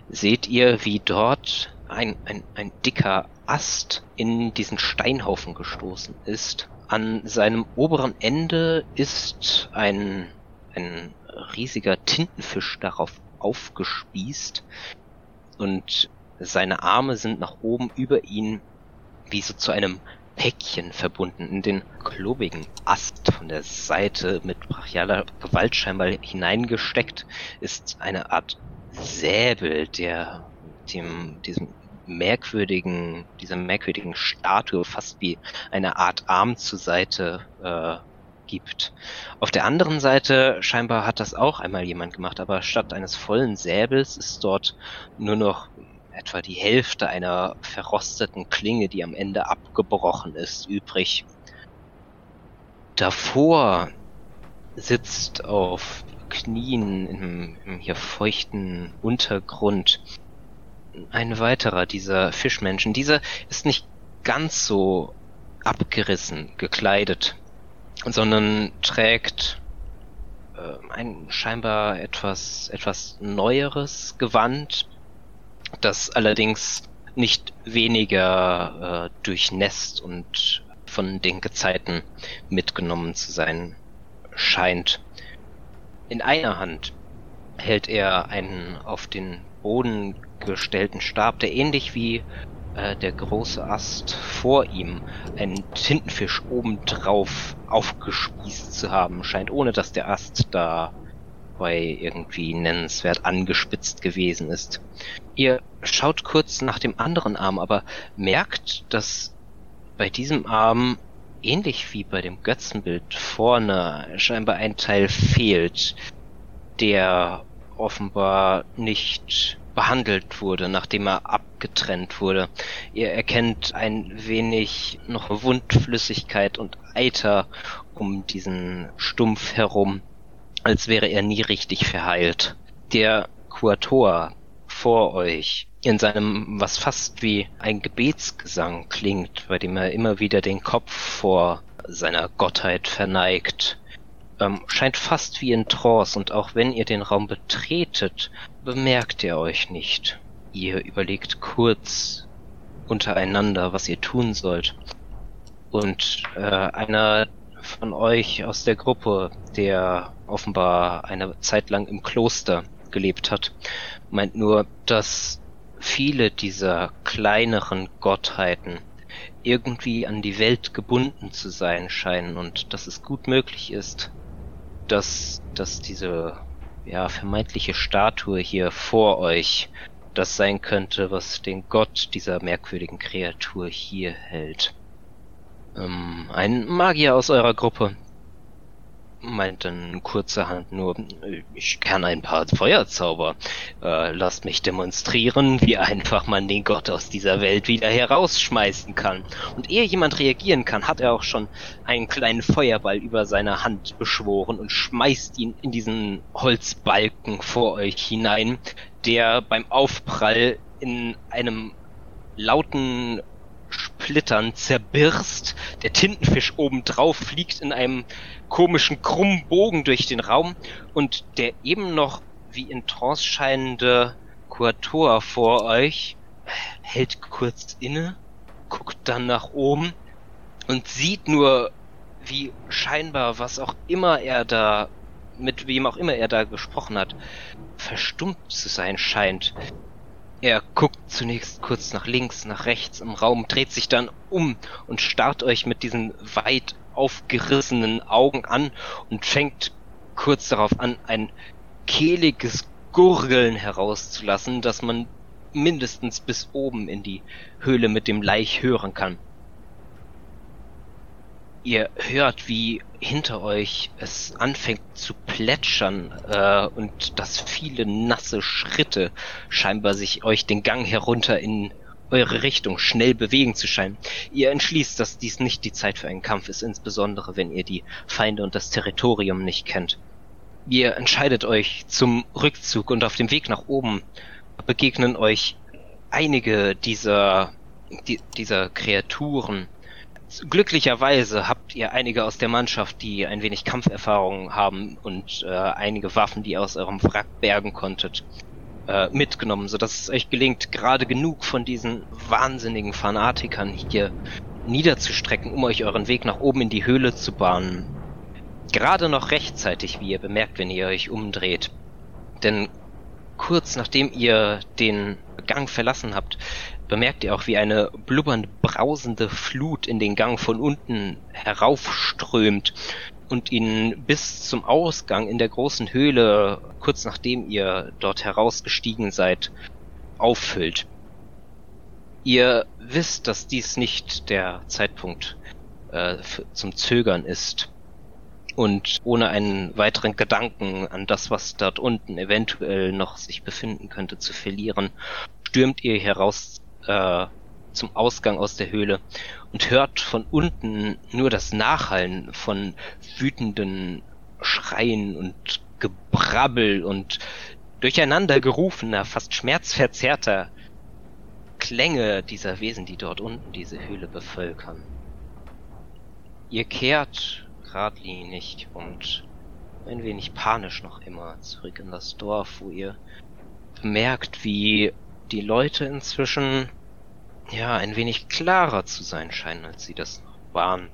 seht ihr, wie dort ein, ein, ein dicker Ast in diesen Steinhaufen gestoßen ist. An seinem oberen Ende ist ein, ein riesiger Tintenfisch darauf aufgespießt und seine Arme sind nach oben über ihn wie so zu einem Päckchen verbunden in den klobigen Ast von der Seite mit brachialer Gewalt scheinbar hineingesteckt ist eine Art Säbel, der dem, diesem merkwürdigen, dieser merkwürdigen Statue fast wie eine Art Arm zur Seite äh, gibt. Auf der anderen Seite scheinbar hat das auch einmal jemand gemacht, aber statt eines vollen Säbels ist dort nur noch etwa die Hälfte einer verrosteten Klinge, die am Ende abgebrochen ist, übrig. Davor sitzt auf Knien im, im hier feuchten Untergrund ein weiterer dieser Fischmenschen. Dieser ist nicht ganz so abgerissen gekleidet, sondern trägt äh, ein scheinbar etwas etwas neueres Gewand, das allerdings nicht weniger äh, durchnässt und von den Gezeiten mitgenommen zu sein scheint. In einer Hand hält er einen auf den Boden gestellten Stab, der ähnlich wie äh, der große Ast vor ihm einen Tintenfisch obendrauf aufgespießt zu haben scheint, ohne dass der Ast dabei irgendwie nennenswert angespitzt gewesen ist. Ihr schaut kurz nach dem anderen Arm, aber merkt, dass bei diesem Arm, ähnlich wie bei dem Götzenbild vorne, scheinbar ein Teil fehlt, der offenbar nicht behandelt wurde, nachdem er abgetrennt wurde. Ihr erkennt ein wenig noch Wundflüssigkeit und Eiter um diesen Stumpf herum, als wäre er nie richtig verheilt. Der Quator vor euch in seinem, was fast wie ein Gebetsgesang klingt, bei dem er immer wieder den Kopf vor seiner Gottheit verneigt, ähm, scheint fast wie in Trance und auch wenn ihr den Raum betretet, bemerkt er euch nicht. Ihr überlegt kurz untereinander, was ihr tun sollt. Und äh, einer von euch aus der Gruppe, der offenbar eine Zeit lang im Kloster gelebt hat, meint nur, dass viele dieser kleineren Gottheiten irgendwie an die Welt gebunden zu sein scheinen und dass es gut möglich ist, dass, dass diese ja, vermeintliche Statue hier vor euch das sein könnte, was den Gott dieser merkwürdigen Kreatur hier hält. Ähm, ein Magier aus eurer Gruppe, meint dann kurzerhand nur, ich kann ein paar Feuerzauber. Äh, lasst mich demonstrieren, wie einfach man den Gott aus dieser Welt wieder herausschmeißen kann. Und ehe jemand reagieren kann, hat er auch schon einen kleinen Feuerball über seine Hand beschworen und schmeißt ihn in diesen Holzbalken vor euch hinein, der beim Aufprall in einem lauten Splittern zerbirst. Der Tintenfisch obendrauf fliegt in einem komischen krummen Bogen durch den Raum und der eben noch wie in Trance scheinende Quator vor euch hält kurz inne, guckt dann nach oben und sieht nur, wie scheinbar was auch immer er da, mit wem auch immer er da gesprochen hat, verstummt zu sein scheint. Er guckt zunächst kurz nach links, nach rechts im Raum, dreht sich dann um und starrt euch mit diesen weit aufgerissenen Augen an und fängt kurz darauf an, ein kehliges Gurgeln herauszulassen, das man mindestens bis oben in die Höhle mit dem Laich hören kann. Ihr hört, wie hinter euch es anfängt zu plätschern äh, und dass viele nasse Schritte scheinbar sich euch den Gang herunter in eure Richtung schnell bewegen zu scheinen. Ihr entschließt, dass dies nicht die Zeit für einen Kampf ist, insbesondere wenn ihr die Feinde und das Territorium nicht kennt. Ihr entscheidet euch zum Rückzug und auf dem Weg nach oben begegnen euch einige dieser, die, dieser Kreaturen, Glücklicherweise habt ihr einige aus der Mannschaft, die ein wenig Kampferfahrung haben und äh, einige Waffen, die ihr aus eurem Wrack bergen konntet, äh, mitgenommen, sodass es euch gelingt, gerade genug von diesen wahnsinnigen Fanatikern hier niederzustrecken, um euch euren Weg nach oben in die Höhle zu bahnen. Gerade noch rechtzeitig, wie ihr bemerkt, wenn ihr euch umdreht. Denn kurz nachdem ihr den Gang verlassen habt, bemerkt ihr auch, wie eine blubbernd brausende Flut in den Gang von unten heraufströmt und ihn bis zum Ausgang in der großen Höhle, kurz nachdem ihr dort herausgestiegen seid, auffüllt. Ihr wisst, dass dies nicht der Zeitpunkt äh, zum Zögern ist. Und ohne einen weiteren Gedanken an das, was dort unten eventuell noch sich befinden könnte, zu verlieren, stürmt ihr heraus äh, zum Ausgang aus der Höhle und hört von unten nur das Nachhallen von wütenden Schreien und Gebrabbel und durcheinander gerufener, fast schmerzverzerrter Klänge dieser Wesen, die dort unten diese Höhle bevölkern. Ihr kehrt geradlinig und ein wenig panisch noch immer zurück in das Dorf, wo ihr bemerkt, wie die Leute inzwischen ja ein wenig klarer zu sein scheinen, als sie das noch waren,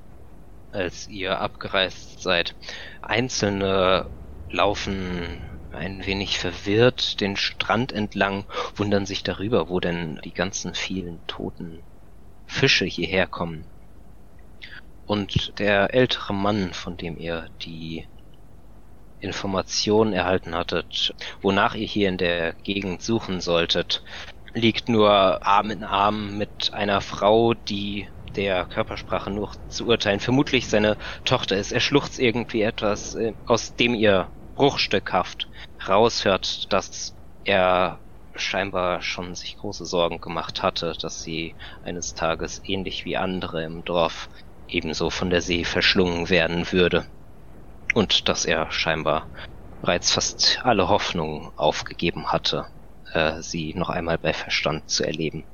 als ihr abgereist seid. Einzelne laufen ein wenig verwirrt den Strand entlang, wundern sich darüber, wo denn die ganzen vielen toten Fische hierher kommen. Und der ältere Mann, von dem ihr die Informationen erhalten hattet, wonach ihr hier in der Gegend suchen solltet, liegt nur Arm in Arm mit einer Frau, die der Körpersprache nur zu urteilen vermutlich seine Tochter ist. Er schluchzt irgendwie etwas, äh, aus dem ihr bruchstückhaft raushört, dass er scheinbar schon sich große Sorgen gemacht hatte, dass sie eines Tages ähnlich wie andere im Dorf ebenso von der See verschlungen werden würde. Und dass er scheinbar bereits fast alle Hoffnung aufgegeben hatte, äh, sie noch einmal bei Verstand zu erleben.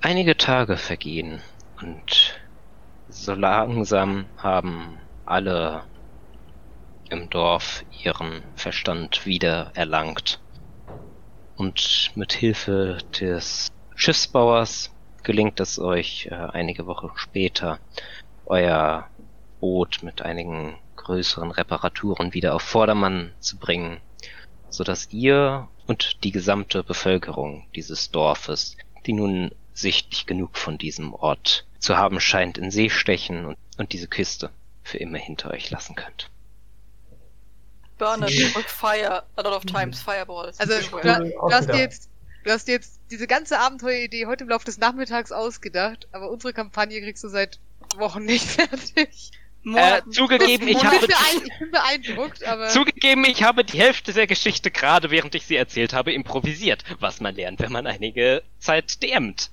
Einige Tage vergehen und so langsam haben alle im Dorf ihren Verstand wieder erlangt. Und mit Hilfe des Schiffsbauers gelingt es euch äh, einige Wochen später, euer Boot mit einigen größeren Reparaturen wieder auf Vordermann zu bringen, so dass ihr und die gesamte Bevölkerung dieses Dorfes, die nun sichtlich genug von diesem Ort zu haben scheint, in See stechen und, und diese Küste für immer hinter euch lassen könnt. Burn it *laughs* with fire a lot of times, fireballs. Also, hast dir jetzt, du hast dir jetzt diese ganze Abenteueridee heute im Laufe des Nachmittags ausgedacht, aber unsere Kampagne kriegst du seit Wochen nicht *laughs* fertig. Äh, zugegeben, ich habe, aber... Zugegeben, ich habe die Hälfte der Geschichte gerade, während ich sie erzählt habe, improvisiert, was man lernt, wenn man einige Zeit dämmt.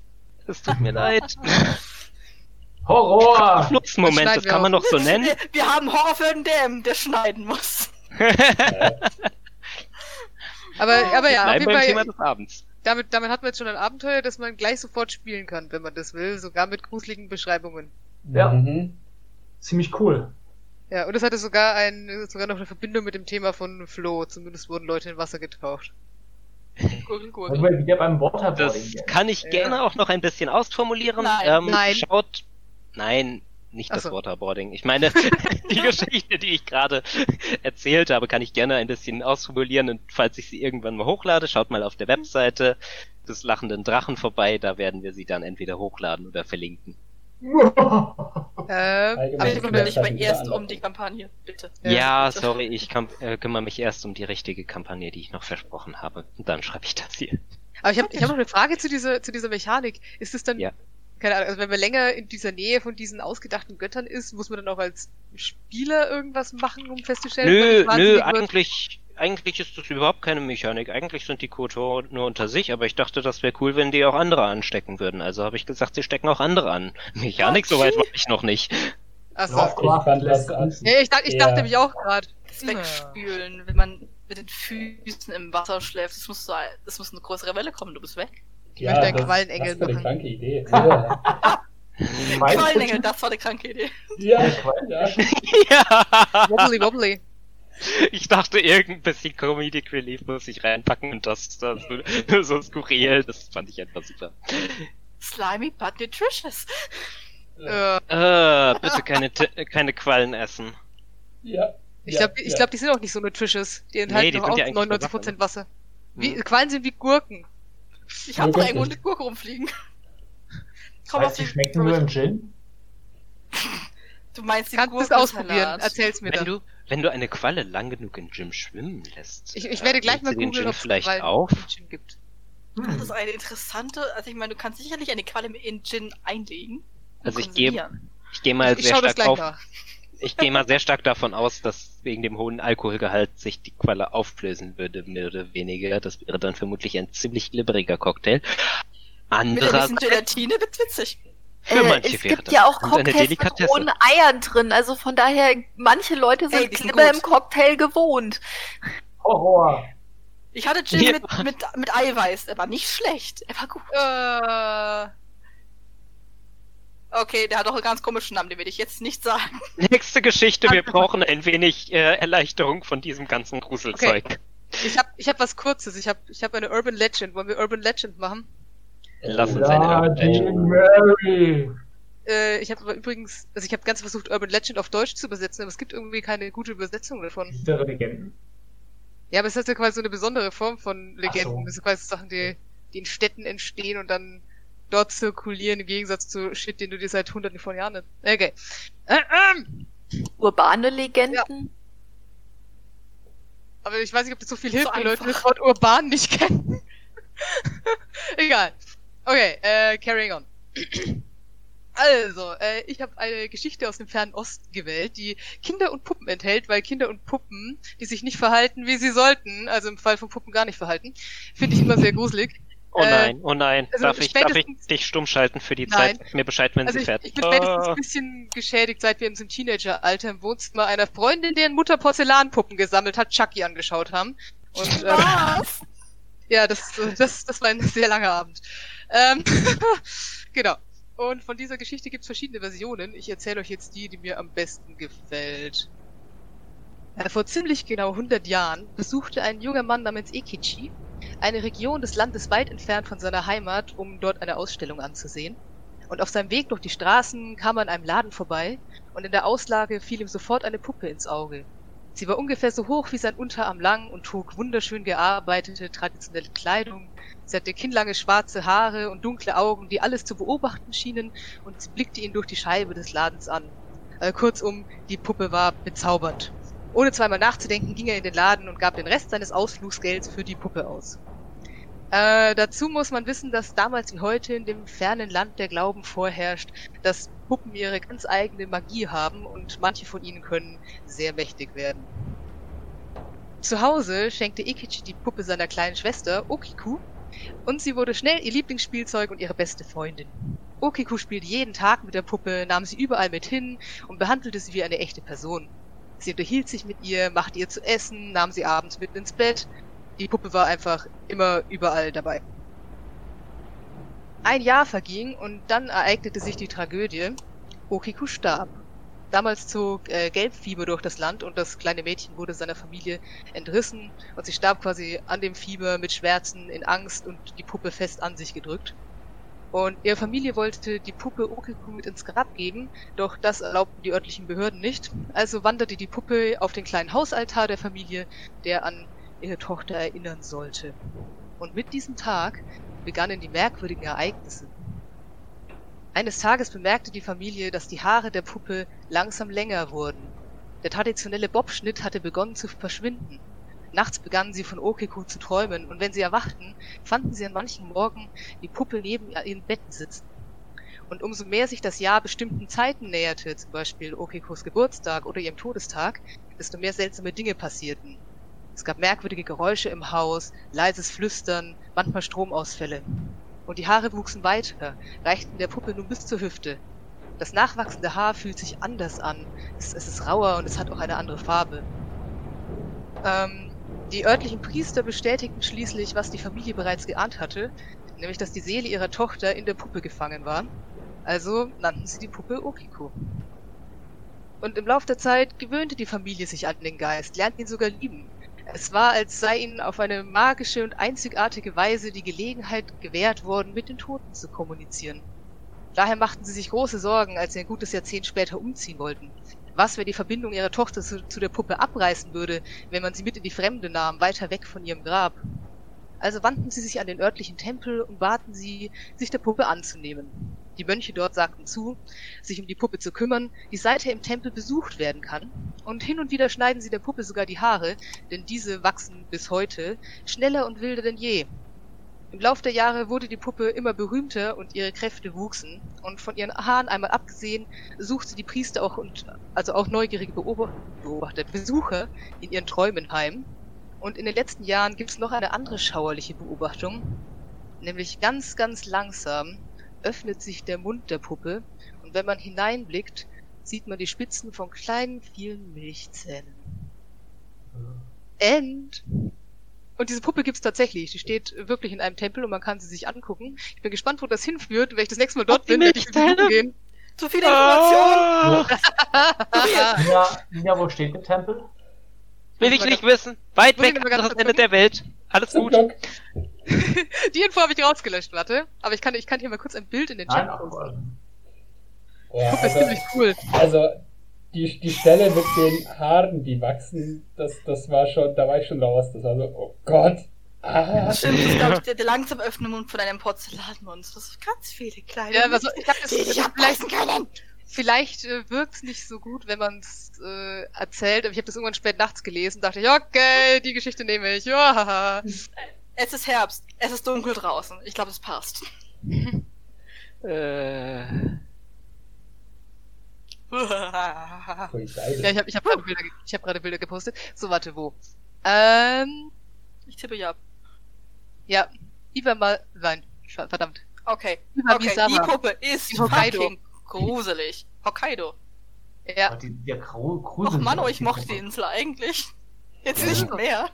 Es tut mir leid. *laughs* Horror! Flussmoment, das, das kann man doch so nennen. *laughs* Wir haben Horror für den Dämm, der schneiden muss. *laughs* aber, aber ja, auf jeden Fall, Thema des Abends. Damit, damit hat man jetzt schon ein Abenteuer, das man gleich sofort spielen kann, wenn man das will, sogar mit gruseligen Beschreibungen. Ja. Mhm ziemlich cool. Ja, und es hatte sogar ein, sogar noch eine Verbindung mit dem Thema von Flo. Zumindest wurden Leute in Wasser getaucht. Gurgel, gurgel. Wieder beim Das kann ich ja. gerne auch noch ein bisschen ausformulieren. Nein, ähm, nein. Schaut, nein, nicht das so. Waterboarding. Ich meine, *laughs* die *laughs* Geschichte, die ich gerade erzählt habe, kann ich gerne ein bisschen ausformulieren und falls ich sie irgendwann mal hochlade, schaut mal auf der Webseite des lachenden Drachen vorbei, da werden wir sie dann entweder hochladen oder verlinken ähm, aber ich kümmere mich mal erst um die Kampagne, bitte. Ja, bitte. sorry, ich äh, kümmere mich erst um die richtige Kampagne, die ich noch versprochen habe. Und dann schreibe ich das hier. Aber ich habe ich hab noch eine Frage zu dieser, zu dieser Mechanik. Ist es dann, ja. keine Ahnung, also wenn man länger in dieser Nähe von diesen ausgedachten Göttern ist, muss man dann auch als Spieler irgendwas machen, um festzustellen, nö, nö, eigentlich, eigentlich ist das überhaupt keine Mechanik. Eigentlich sind die Kotor nur unter sich, aber ich dachte, das wäre cool, wenn die auch andere anstecken würden. Also habe ich gesagt, sie stecken auch andere an. Mechanik okay. soweit war ich noch nicht. Achso. Ich, fand das nee, ich, dachte, ich dachte mich auch gerade. Das Wegspülen, wenn man mit den Füßen im Wasser schläft, das muss, so, das muss eine größere Welle kommen, du bist weg. Ich ja, möchte einen Quallenengel machen. Das war eine kranke Idee. *laughs* Quallenengel, das war eine kranke Idee. Ja, ja. *laughs* ja. Wobbly, wobbly. *laughs* Ich dachte, irgendein bisschen Comedic Relief muss ich reinpacken und das, das *laughs* so skurril, das fand ich einfach super. Slimy but nutritious. Äh, äh, bitte keine, keine Quallen essen. Ja. Ich glaube, ich glaub, die sind auch nicht so nutritious. Die enthalten nee, die auch ja 99% Wasser. Wie, hm. Quallen sind wie Gurken. Ich habe irgendwo eine Gurke rumfliegen. Komm heißt, die schmecken nur im Gin? Du meinst, die Kannst du es ausprobieren? Erzähl's mir wenn dann. Du, wenn du eine Qualle lang genug im Gym schwimmen lässt. Ich, ich werde gleich mal googeln, ob es vielleicht auf. Gin gibt. Hm. Das ist eine interessante, also ich meine, du kannst sicherlich eine Qualle in Gin einlegen. Also ich gehe ich gehe mal ich, sehr stark auf. Nach. Ich gehe mal sehr stark davon aus, dass wegen dem hohen Alkoholgehalt sich die Qualle auflösen würde, mehr oder weniger. Das wäre dann vermutlich ein ziemlich glibberiger Cocktail. Andererseits. Mit ein Gelatine wird witzig. Für manche äh, es gibt ja auch Cocktails mit rohen Eiern drin, also von daher, manche Leute sind Ey, im Cocktail gewohnt. Horror. Ich hatte Gin ja. mit, mit, mit Eiweiß, er war nicht schlecht, er war gut. Äh... Okay, der hat auch einen ganz komischen Namen, den will ich jetzt nicht sagen. Nächste Geschichte, wir brauchen ein wenig äh, Erleichterung von diesem ganzen Gruselzeug. Okay. Ich habe ich hab was Kurzes, ich habe ich hab eine Urban Legend. Wollen wir Urban Legend machen? Lass uns eine Urban Legend. Mary. Äh, ich habe aber übrigens, also ich habe ganz versucht, Urban Legend auf Deutsch zu übersetzen, aber es gibt irgendwie keine gute Übersetzung davon. Düstere Legenden. Ja, aber es ist ja quasi so eine besondere Form von Legenden. So. Das sind quasi Sachen, die, die in Städten entstehen und dann dort zirkulieren, im Gegensatz zu Shit, den du dir seit hunderten von Jahren. Okay. Äh, ähm. Urbane Legenden? Ja. Aber ich weiß nicht, ob das so viel hilft, so wenn Leute das Wort urban nicht kennen. *laughs* Egal. Okay, äh, carrying on. *clears throat* Also, äh, ich habe eine Geschichte aus dem fernen Osten gewählt, die Kinder und Puppen enthält, weil Kinder und Puppen, die sich nicht verhalten, wie sie sollten, also im Fall von Puppen gar nicht verhalten, finde ich immer sehr gruselig. Oh äh, nein, oh nein. Also darf, ich, darf ich dich stumm schalten für die nein. Zeit? Mir Bescheid, wenn also sie ich, fertig Ich bin spätestens oh. ein bisschen geschädigt, seit wir uns im Teenageralter im Wohnzimmer einer Freundin, deren Mutter Porzellanpuppen gesammelt hat, Chucky angeschaut haben. Und, Was? ja, das, das, das war ein sehr langer Abend. Ähm, *laughs* genau. Und von dieser Geschichte gibt es verschiedene Versionen. Ich erzähle euch jetzt die, die mir am besten gefällt. Vor ziemlich genau 100 Jahren besuchte ein junger Mann namens Ekichi eine Region des Landes weit entfernt von seiner Heimat, um dort eine Ausstellung anzusehen. Und auf seinem Weg durch die Straßen kam er an einem Laden vorbei und in der Auslage fiel ihm sofort eine Puppe ins Auge. Sie war ungefähr so hoch wie sein Unterarm lang und trug wunderschön gearbeitete traditionelle Kleidung. Sie hatte kinnlange schwarze Haare und dunkle Augen, die alles zu beobachten schienen, und sie blickte ihn durch die Scheibe des Ladens an. Äh, kurzum, die Puppe war bezaubernd. Ohne zweimal nachzudenken, ging er in den Laden und gab den Rest seines Ausflugsgelds für die Puppe aus. Äh, dazu muss man wissen, dass damals wie heute in dem fernen Land der Glauben vorherrscht, dass Puppen ihre ganz eigene Magie haben und manche von ihnen können sehr mächtig werden. Zu Hause schenkte Ikichi die Puppe seiner kleinen Schwester Okiku und sie wurde schnell ihr Lieblingsspielzeug und ihre beste Freundin. Okiku spielte jeden Tag mit der Puppe, nahm sie überall mit hin und behandelte sie wie eine echte Person. Sie unterhielt sich mit ihr, machte ihr zu essen, nahm sie abends mit ins Bett. Die Puppe war einfach immer überall dabei. Ein Jahr verging und dann ereignete sich die Tragödie. Okiku starb. Damals zog äh, Gelbfieber durch das Land und das kleine Mädchen wurde seiner Familie entrissen und sie starb quasi an dem Fieber mit Schmerzen, in Angst und die Puppe fest an sich gedrückt. Und ihre Familie wollte die Puppe Okiku mit ins Grab geben, doch das erlaubten die örtlichen Behörden nicht. Also wanderte die Puppe auf den kleinen Hausaltar der Familie, der an ihre Tochter erinnern sollte. Und mit diesem Tag begannen die merkwürdigen Ereignisse. Eines Tages bemerkte die Familie, dass die Haare der Puppe langsam länger wurden. Der traditionelle Bobschnitt hatte begonnen zu verschwinden. Nachts begannen sie von Okiku zu träumen, und wenn sie erwachten, fanden sie an manchen Morgen die Puppe neben ihren Betten sitzen. Und umso mehr sich das Jahr bestimmten Zeiten näherte, zum Beispiel Okikus Geburtstag oder ihrem Todestag, desto mehr seltsame Dinge passierten. Es gab merkwürdige Geräusche im Haus, leises Flüstern, manchmal Stromausfälle. Und die Haare wuchsen weiter, reichten der Puppe nun bis zur Hüfte. Das nachwachsende Haar fühlt sich anders an. Es, es ist rauer und es hat auch eine andere Farbe. Ähm, die örtlichen Priester bestätigten schließlich, was die Familie bereits geahnt hatte, nämlich dass die Seele ihrer Tochter in der Puppe gefangen war. Also nannten sie die Puppe Okiko. Und im Lauf der Zeit gewöhnte die Familie sich an den Geist, lernte ihn sogar lieben. Es war, als sei ihnen auf eine magische und einzigartige Weise die Gelegenheit gewährt worden, mit den Toten zu kommunizieren. Daher machten sie sich große Sorgen, als sie ein gutes Jahrzehnt später umziehen wollten. Was, wenn die Verbindung ihrer Tochter zu, zu der Puppe abreißen würde, wenn man sie mit in die Fremde nahm, weiter weg von ihrem Grab? Also wandten sie sich an den örtlichen Tempel und baten sie, sich der Puppe anzunehmen. Die Mönche dort sagten zu, sich um die Puppe zu kümmern, die seither im Tempel besucht werden kann, und hin und wieder schneiden sie der Puppe sogar die Haare, denn diese wachsen bis heute schneller und wilder denn je. Im Lauf der Jahre wurde die Puppe immer berühmter und ihre Kräfte wuchsen, und von ihren Haaren einmal abgesehen, suchte die Priester auch und also auch neugierige Beobachter, Besucher in ihren Träumen heim. Und in den letzten Jahren gibt es noch eine andere schauerliche Beobachtung, nämlich ganz, ganz langsam öffnet sich der Mund der Puppe und wenn man hineinblickt, sieht man die Spitzen von kleinen, vielen Milchzähnen. End. Und diese Puppe gibt's tatsächlich. Die steht wirklich in einem Tempel und man kann sie sich angucken. Ich bin gespannt, wo das hinführt. Wenn ich das nächste Mal dort bin, werde ich besuchen gehen. Zu viele Informationen! ja, ja, wo steht der Tempel? Will ich nicht wissen. Weit weg, anderes Ende der Welt. Alles gut. *laughs* Die Info habe ich rausgelöscht, warte. Aber ich kann, ich kann hier mal kurz ein Bild in den Chat posten. Ja, Guck, das also, ziemlich cool. Also, die, die Stelle mit den Haaren, die wachsen, das, das war schon, da war ich schon raus. Das war so, oh Gott. Ah. Stimmt, das ist, glaube ich, der, der langsam öffnende Mund von einem Porzellanmonster. Das ist ganz viele kleine. Ja, also, ich habe das, ich hab leisten können. Vielleicht äh, wirkt es nicht so gut, wenn man es äh, erzählt. Aber ich habe das irgendwann spät nachts gelesen. Dachte ich, okay, die Geschichte nehme ich. Ja. Es ist Herbst. Es ist dunkel draußen. Ich glaube, es passt. *laughs* äh. ja, ich habe ich hab gerade Bilder, hab Bilder gepostet. So, warte, wo? Ähm. Ich tippe ja. Ja. Iva mal. Nein, verdammt. Okay. Iva okay, die Puppe ist fucking gruselig. Hokkaido. Ja. Die, Grusel Och Mann, ich mochte die Insel eigentlich. *laughs* Jetzt ja. nicht mehr.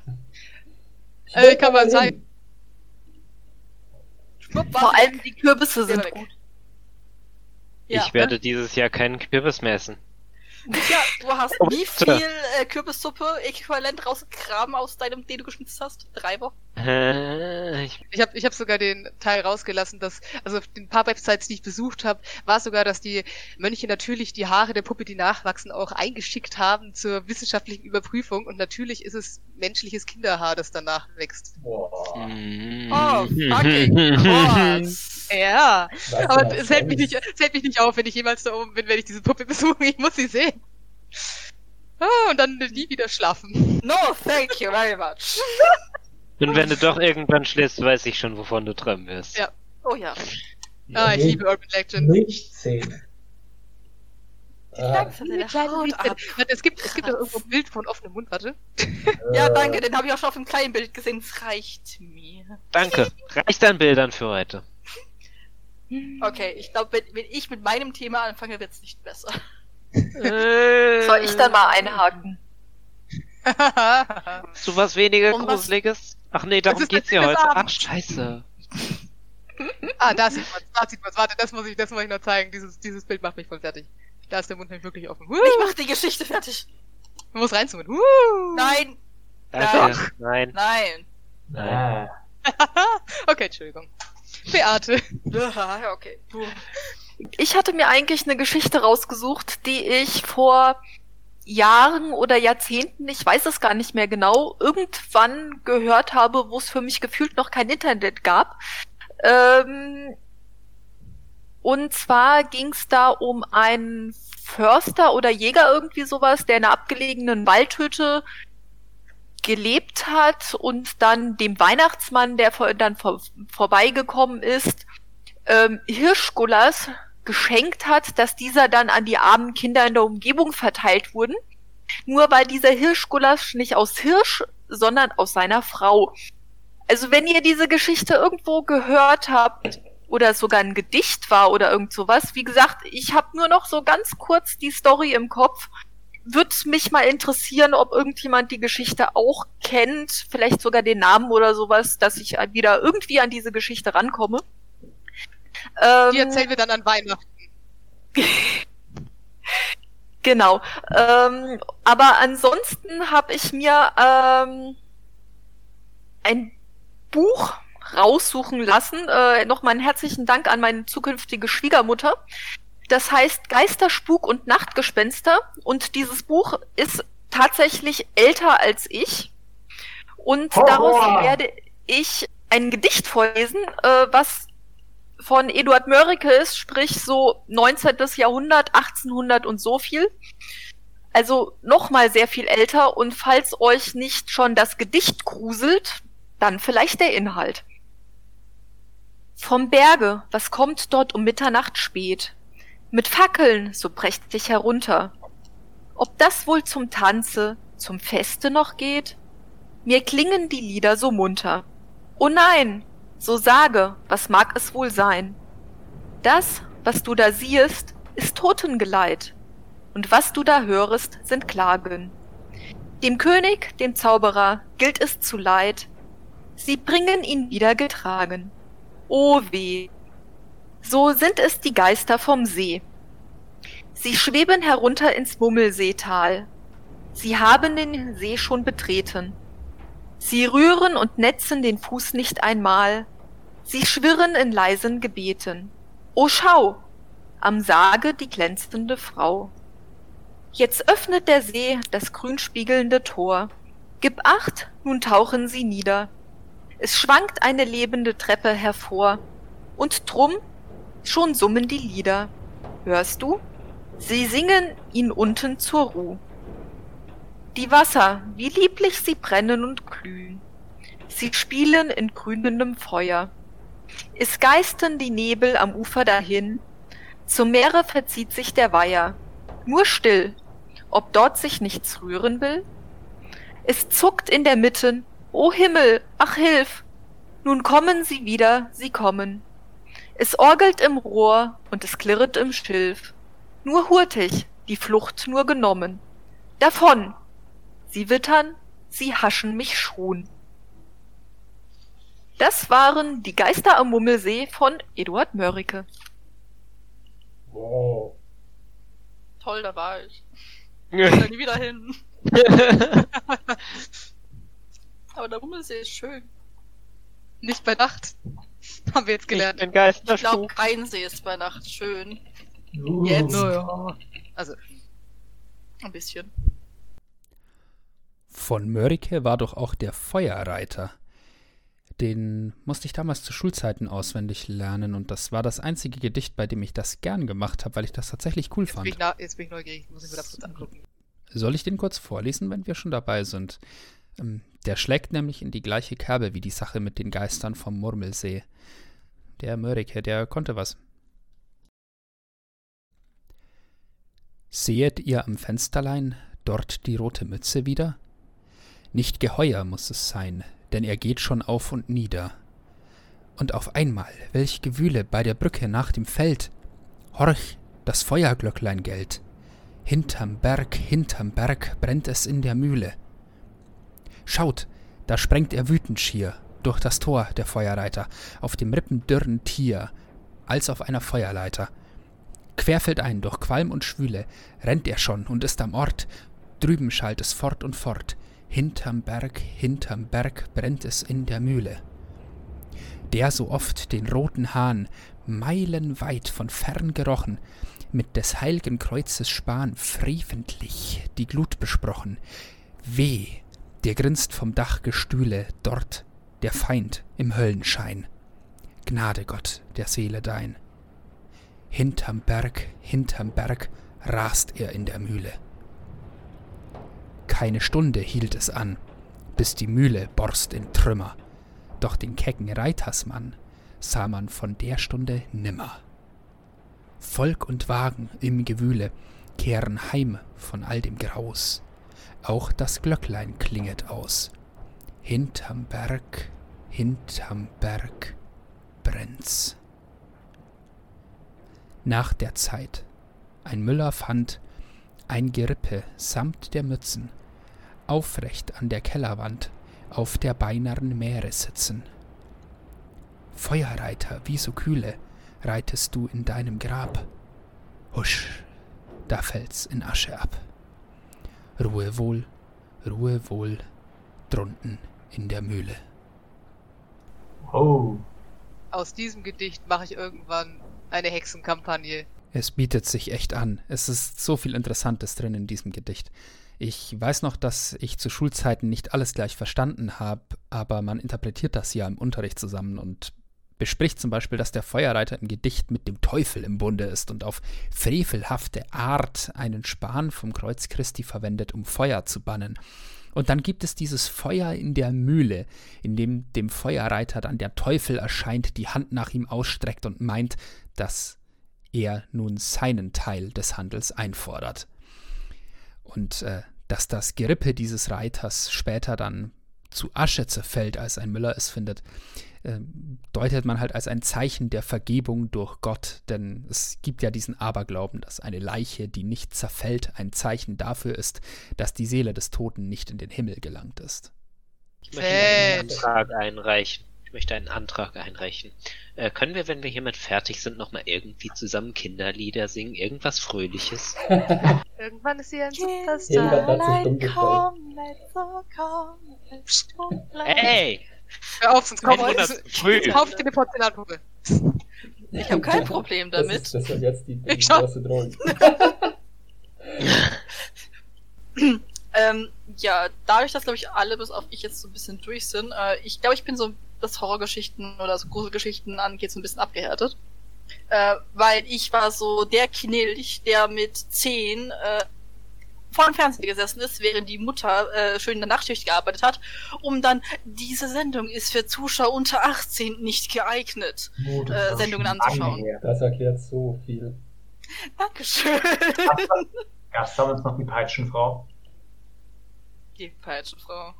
Äh, kann man sagen. Vor allem die Kürbisse sind gut. Ich werde dieses Jahr keinen Kürbis mehr essen. *laughs* Ja, du hast oh, wie viel äh, Kürbissuppe äquivalent rausgegraben aus deinem, den du geschnitzt hast? Drei Wochen? Äh, ich ich habe ich hab sogar den Teil rausgelassen, dass, also auf den paar Websites, die ich besucht habe, war sogar, dass die Mönche natürlich die Haare der Puppe, die nachwachsen, auch eingeschickt haben zur wissenschaftlichen Überprüfung und natürlich ist es menschliches Kinderhaar, das danach wächst. Boah. Oh, fucking *laughs* Ja, aber es hält, mich nicht, es hält mich nicht auf, wenn ich jemals da oben bin, wenn ich diese Puppe besuche. Ich muss sie sehen. Ah, und dann nie wieder schlafen. No, thank you very much. *laughs* Und wenn du doch irgendwann schläfst, weiß ich schon, wovon du träumen wirst. Ja. Oh ja. Ah, ich liebe Urban Legend. Nicht sehen. Ah. Es gibt, es gibt auch irgendwo ein Bild von offenem Mund, warte. ja, danke, den habe ich auch schon auf einem kleinen Bild gesehen. Es reicht mir. Danke. Reicht an Bildern für heute. Okay, ich glaube, wenn, wenn, ich mit meinem Thema anfange, wird es nicht besser. Soll ich dann mal einhaken? *laughs* so was weniger um Gruseliges? Ach nee, darum geht's ja heute. Ach, scheiße. ah, da sieht man da sieht man's. Warte, das muss ich, das muss ich noch zeigen. Dieses, dieses Bild macht mich voll fertig. Da ist der Mund nämlich wirklich offen. Uh! Ich mach die Geschichte fertig. Du musst reinzoomen. Uh! Nein! Danke. Nein. Nein. Nein. *laughs* okay, Entschuldigung. Beate. okay. Ich hatte mir eigentlich eine Geschichte rausgesucht, die ich vor Jahren oder Jahrzehnten, ich weiß es gar nicht mehr genau, irgendwann gehört habe, wo es für mich gefühlt noch kein Internet gab. Ähm, und zwar ging es da um einen Förster oder Jäger irgendwie sowas, der in einer abgelegenen Waldhütte gelebt hat und dann dem Weihnachtsmann, der vor, dann vor, vorbeigekommen ist, ähm, Hirschgulasch geschenkt hat, dass dieser dann an die armen Kinder in der Umgebung verteilt wurden. Nur weil dieser Hirschgulasch nicht aus Hirsch, sondern aus seiner Frau. Also wenn ihr diese Geschichte irgendwo gehört habt oder sogar ein Gedicht war oder irgend sowas, wie gesagt, ich habe nur noch so ganz kurz die Story im Kopf würde mich mal interessieren, ob irgendjemand die Geschichte auch kennt, vielleicht sogar den Namen oder sowas, dass ich wieder irgendwie an diese Geschichte rankomme. Ähm, die erzählen wir dann an Weihnachten. *laughs* genau. Ähm, aber ansonsten habe ich mir ähm, ein Buch raussuchen lassen. Äh, Nochmal einen herzlichen Dank an meine zukünftige Schwiegermutter. Das heißt Geister, Spuk und Nachtgespenster. Und dieses Buch ist tatsächlich älter als ich. Und oh, daraus werde ich ein Gedicht vorlesen, äh, was von Eduard Mörike ist, sprich so 19. Jahrhundert, 1800 und so viel. Also nochmal sehr viel älter. Und falls euch nicht schon das Gedicht gruselt, dann vielleicht der Inhalt. Vom Berge, was kommt dort um Mitternacht spät? Mit Fackeln so prächtig herunter. Ob das wohl zum Tanze, zum Feste noch geht? Mir klingen die Lieder so munter. Oh nein, so sage, was mag es wohl sein? Das, was du da siehest, ist Totengeleit, und was du da hörest, sind Klagen. Dem König, dem Zauberer, gilt es zu leid, sie bringen ihn wieder getragen. O weh, so sind es die Geister vom See. Sie schweben herunter ins Mummelseetal. Sie haben den See schon betreten. Sie rühren und netzen den Fuß nicht einmal. Sie schwirren in leisen Gebeten. O schau! Am Sarge die glänzende Frau. Jetzt öffnet der See das grünspiegelnde Tor. Gib acht, nun tauchen sie nieder. Es schwankt eine lebende Treppe hervor. Und drum Schon summen die Lieder. Hörst du? Sie singen ihn unten zur Ruh. Die Wasser, wie lieblich sie brennen und glühen. Sie spielen in grünendem Feuer. Es geisten die Nebel am Ufer dahin. Zum Meere verzieht sich der Weiher. Nur still, ob dort sich nichts rühren will? Es zuckt in der Mitten. O Himmel, ach hilf! Nun kommen sie wieder, sie kommen. Es orgelt im Rohr und es klirret im Schilf. Nur hurtig, die Flucht nur genommen. Davon, Sie wittern, sie haschen mich schon. Das waren Die Geister am Mummelsee von Eduard Mörike. Wow. Toll, da war ich. *laughs* Ich da nie wieder hin. *laughs* Aber der Mummelsee ist schön. Nicht bei Nacht. *laughs* Haben wir jetzt gelernt. Ich, ich glaube, kein See ist bei Nacht schön. Uh. Jetzt. Ja. Also. Ein bisschen. Von Mörike war doch auch der Feuerreiter. Den musste ich damals zu Schulzeiten auswendig lernen und das war das einzige Gedicht, bei dem ich das gern gemacht habe, weil ich das tatsächlich cool jetzt fand. Bin na, jetzt bin ich neugierig, muss ich mir das kurz angucken. Soll ich den kurz vorlesen, wenn wir schon dabei sind? Der schlägt nämlich in die gleiche Kerbe wie die Sache mit den Geistern vom Murmelsee. Der Mörike, der konnte was. Sehet ihr am Fensterlein dort die rote Mütze wieder? Nicht geheuer muss es sein, denn er geht schon auf und nieder. Und auf einmal, welch Gewühle bei der Brücke nach dem Feld! Horch, das Feuerglöcklein gellt! Hinterm Berg, hinterm Berg brennt es in der Mühle. Schaut, da sprengt er wütend schier durch das Tor, der Feuerreiter, auf dem rippendürren Tier, als auf einer Feuerleiter. Querfeldein durch Qualm und Schwüle rennt er schon und ist am Ort, drüben schallt es fort und fort, Hinterm Berg, hinterm Berg brennt es in der Mühle. Der so oft den roten Hahn meilenweit von fern gerochen, mit des heilgen Kreuzes Span freventlich die Glut besprochen. Weh, der grinst vom Dachgestühle dort der Feind im Höllenschein. Gnade Gott der Seele dein. Hinterm Berg, hinterm Berg rast er in der Mühle. Keine Stunde hielt es an, bis die Mühle borst in Trümmer. Doch den kecken Reitersmann sah man von der Stunde nimmer. Volk und Wagen im Gewühle kehren heim von all dem Graus. Auch das Glöcklein klinget aus. Hinterm Berg, hinterm Berg brennt's. Nach der Zeit. Ein Müller fand ein Gerippe samt der Mützen, aufrecht an der Kellerwand, auf der beinarren Meere sitzen. Feuerreiter, wie so kühle, reitest du in deinem Grab. Husch, da fällt's in Asche ab. Ruhe wohl, Ruhe wohl, drunten in der Mühle. Oh. Aus diesem Gedicht mache ich irgendwann eine Hexenkampagne. Es bietet sich echt an. Es ist so viel Interessantes drin in diesem Gedicht. Ich weiß noch, dass ich zu Schulzeiten nicht alles gleich verstanden habe, aber man interpretiert das ja im Unterricht zusammen und bespricht zum Beispiel, dass der Feuerreiter im Gedicht mit dem Teufel im Bunde ist und auf frevelhafte Art einen Span vom Kreuz Christi verwendet, um Feuer zu bannen. Und dann gibt es dieses Feuer in der Mühle, in dem dem Feuerreiter dann der Teufel erscheint, die Hand nach ihm ausstreckt und meint, dass er nun seinen Teil des Handels einfordert. Und äh, dass das Gerippe dieses Reiters später dann zu Asche zerfällt, als ein Müller es findet, äh, deutet man halt als ein Zeichen der Vergebung durch Gott. Denn es gibt ja diesen Aberglauben, dass eine Leiche, die nicht zerfällt, ein Zeichen dafür ist, dass die Seele des Toten nicht in den Himmel gelangt ist. Ich möchte einen Antrag einreichen möchte einen Antrag einreichen. Äh, können wir, wenn wir hiermit fertig sind, nochmal irgendwie zusammen Kinderlieder singen? Irgendwas Fröhliches? *laughs* Irgendwann ist sie ein Superstar. Hey! Hör auf, sonst kauf, kauf dir eine Porzellanpuppe. Ich habe kein Problem damit. Das ist, das ist jetzt die, die große Drohung. *laughs* ähm, ja, dadurch, dass, glaube ich, alle bis auf ich jetzt so ein bisschen durch sind, äh, ich glaube, ich bin so was Horrorgeschichten oder so Gruselgeschichten angeht, so ein bisschen abgehärtet. Äh, weil ich war so der Knilch, der mit zehn äh, vor dem Fernseher gesessen ist, während die Mutter äh, schön in der Nachtschicht gearbeitet hat, um dann, diese Sendung ist für Zuschauer unter 18 nicht geeignet, oh, äh, Sendungen anzuschauen. Das erklärt so viel. Dankeschön. Gab es damals noch die Peitschenfrau? Die Peitschenfrau.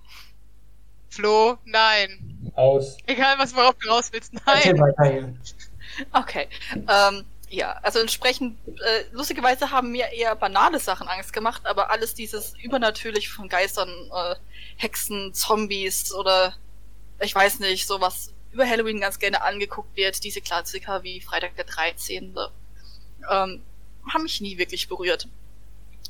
Flo, nein. Aus. Egal, was worauf du raus willst, nein. Okay. Ähm, ja, also entsprechend, äh, lustigerweise haben mir eher banale Sachen Angst gemacht, aber alles dieses übernatürlich von Geistern, äh, Hexen, Zombies oder ich weiß nicht, sowas über Halloween ganz gerne angeguckt wird, diese Klassiker wie Freitag der 13. Ähm, haben mich nie wirklich berührt.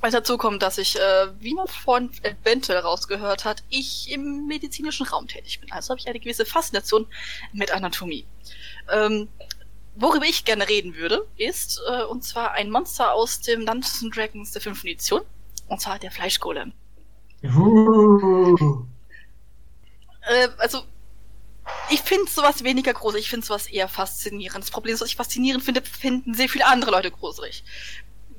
Weil dazu kommt, dass ich, äh, wie man vorhin eventuell rausgehört hat, ich im medizinischen Raum tätig bin. Also habe ich eine gewisse Faszination mit Anatomie. Ähm, worüber ich gerne reden würde, ist, äh, und zwar ein Monster aus dem Dungeons Dragons der fünften Edition. Und zwar der Fleischgolem. Uh. Äh, also, ich finde sowas weniger groß, ich finde sowas eher faszinierend. Das Problem ist, was ich faszinierend finde, finden sehr viele andere Leute gruselig.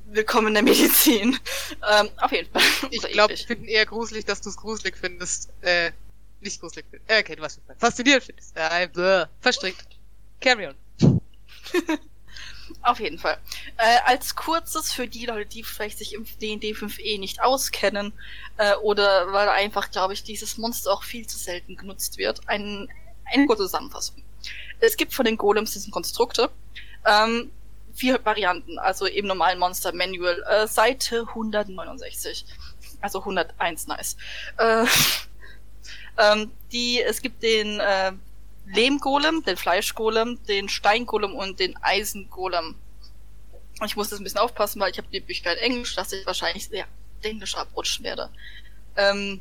Willkommen in der Medizin. *laughs* Ähm, auf jeden Fall. *laughs* Ich glaube, ich finde eher gruselig, dass du es gruselig findest. Äh, nicht gruselig findest. Äh, okay, du weißt, faszinierend findest. Äh, bläh, verstrickt. Carry on. *laughs* Auf jeden Fall. Äh, als kurzes für die Leute, die vielleicht sich im D&D 5e nicht auskennen äh, oder weil einfach, glaube ich, dieses Monster auch viel zu selten genutzt wird, ein, eine kurze Zusammenfassung. Es gibt von den Golems diesen Konstrukte ähm, vier Varianten, also im normalen Monster Manual, äh, Seite 169. Also 101, nice. Äh, *laughs* ähm, die, es gibt den äh, Lehmgolem, den Fleischgolem, den Steingolem und den Eisengolem. Ich muss das ein bisschen aufpassen, weil ich habe die Möglichkeit Englisch, dass ich wahrscheinlich sehr Englisch abrutschen werde. Ähm,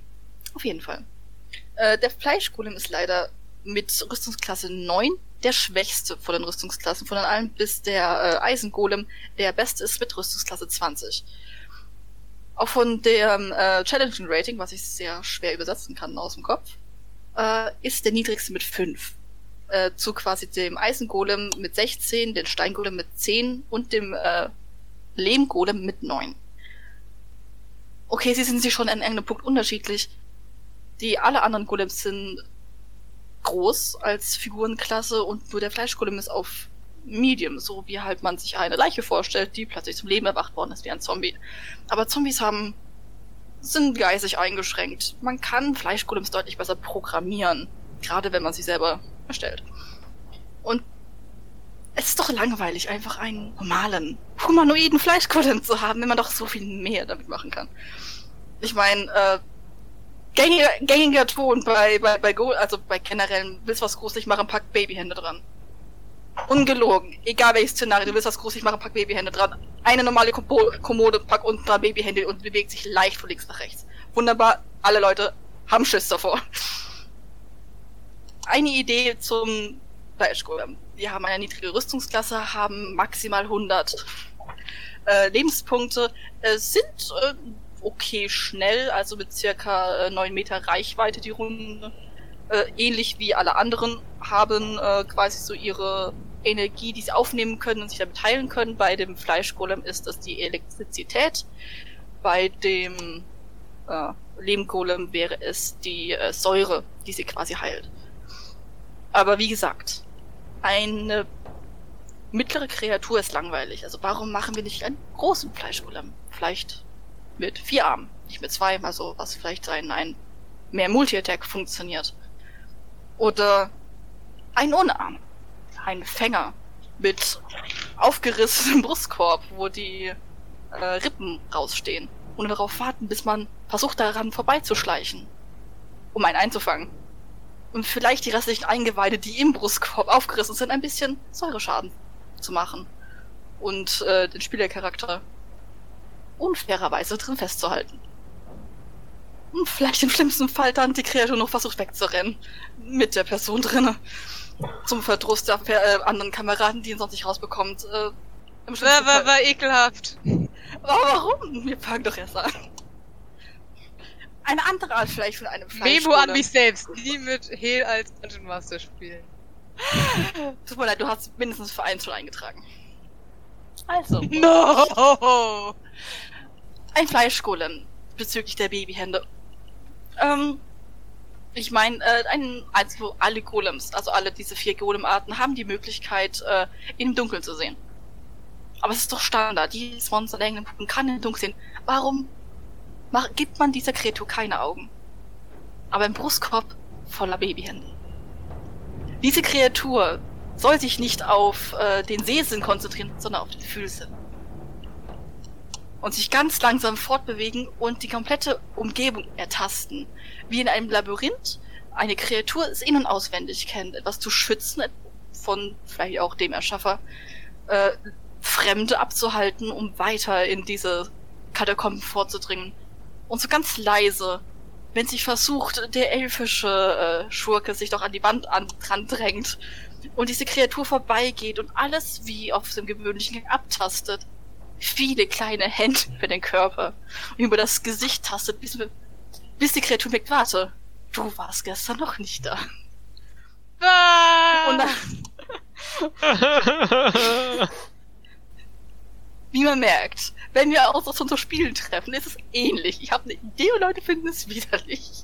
auf jeden Fall. Äh, der Fleischgolem ist leider mit Rüstungsklasse 9 der schwächste von den Rüstungsklassen von den allen, bis der äh, Eisengolem der beste ist mit Rüstungsklasse 20. Auch von dem äh, Challenging Rating, was ich sehr schwer übersetzen kann aus dem Kopf, äh, ist der niedrigste mit 5. Äh, zu quasi dem Eisengolem mit 16, den Steingolem mit 10 und dem äh, Lehmgolem mit 9. Okay, sie sind sich schon an irgendeinem Punkt unterschiedlich. Die alle anderen Golems sind groß als Figurenklasse und nur der Fleischgolem ist auf Medium, so wie halt man sich eine Leiche vorstellt, die plötzlich zum Leben erwacht worden ist wie ein Zombie. Aber Zombies haben sind geistig eingeschränkt. Man kann Fleischgolems deutlich besser programmieren, gerade wenn man sie selber erstellt. Und es ist doch langweilig, einfach einen normalen, humanoiden Fleischgolem zu haben, wenn man doch so viel mehr damit machen kann. Ich meine, äh, gängiger, gängiger Ton bei, bei, bei Go, also bei generellen, willst was gruselig machen, pack Babyhände dran. Ungelogen. Egal welches Szenario, du willst was gruselig machen, pack Babyhände dran. Eine normale Kommode, pack unten dran Babyhände und bewegt sich leicht von links nach rechts. Wunderbar. Alle Leute haben Schiss davor. Eine Idee zum Fleischgolem. Wir haben eine niedrige Rüstungsklasse, haben maximal 100 äh, Lebenspunkte, äh, sind äh, okay schnell, also mit circa äh, 9 Meter Reichweite die Runde. Äh, ähnlich wie alle anderen haben äh, quasi so ihre Energie, die sie aufnehmen können und sich damit heilen können. Bei dem Fleischgolem ist das die Elektrizität. Bei dem äh, Lehmgolem wäre es die äh, Säure, die sie quasi heilt. Aber wie gesagt, eine mittlere Kreatur ist langweilig. Also warum machen wir nicht einen großen Fleischgolem? Vielleicht mit vier Armen, nicht mit zwei, also was vielleicht ein, ein mehr Multi-Attack funktioniert. Oder ein ohne Arm ein Fänger mit aufgerissenem *laughs* Brustkorb, wo die äh, Rippen rausstehen. Und darauf warten, bis man versucht daran vorbeizuschleichen, um einen einzufangen. Und vielleicht die restlichen Eingeweide, die im Brustkorb aufgerissen sind, ein bisschen Säureschaden zu machen. Und äh, den Spielercharakter unfairerweise drin festzuhalten. Und vielleicht im schlimmsten Fall dann die Kreatur noch versucht wegzurennen. Mit der Person drinnen zum Verdruss der äh, anderen Kameraden, die ihn sonst nicht rausbekommt. Äh, war, war, war ekelhaft. Aber warum? Wir fangen doch erst an. Eine andere Art vielleicht von einem Fleisch. Memo an mich selbst. Nie mit Hel als Dungeon Master spielen. *gasps* Tut mir leid, du hast mindestens für eins schon eingetragen. Also. No! Ein Fleischgolem bezüglich der Babyhände. Ähm, ich meine, äh, ein, also alle Golems, also alle diese vier Golem-Arten haben die Möglichkeit, äh, im Dunkeln zu sehen. Aber es ist doch Standard. Jedes Monster der Puppen kann im Dunkeln sehen. Warum macht, gibt man dieser Kreatur keine Augen? Aber im Brustkorb voller Babyhände. Diese Kreatur soll sich nicht auf äh, den Sehsinn konzentrieren, sondern auf den Fühlsinn. Und sich ganz langsam fortbewegen und die komplette Umgebung ertasten. Wie in einem Labyrinth eine Kreatur es in- und auswendig kennt, etwas zu schützen von vielleicht auch dem Erschaffer, äh, Fremde abzuhalten, um weiter in diese Katakomben vorzudringen. Und so ganz leise, wenn sich versucht, der elfische äh, Schurke sich doch an die Wand an, dran drängt und diese Kreatur vorbeigeht und alles wie auf dem gewöhnlichen Gang abtastet. Viele kleine Hände für den Körper und über das Gesicht tastet, bis, bis die Kreatur merkt, warte, du warst gestern noch nicht da. Ah! Und dann *laughs* Wie man merkt, wenn wir auch so zu Spielen treffen, ist es ähnlich. Ich habe eine Idee und Leute finden es widerlich.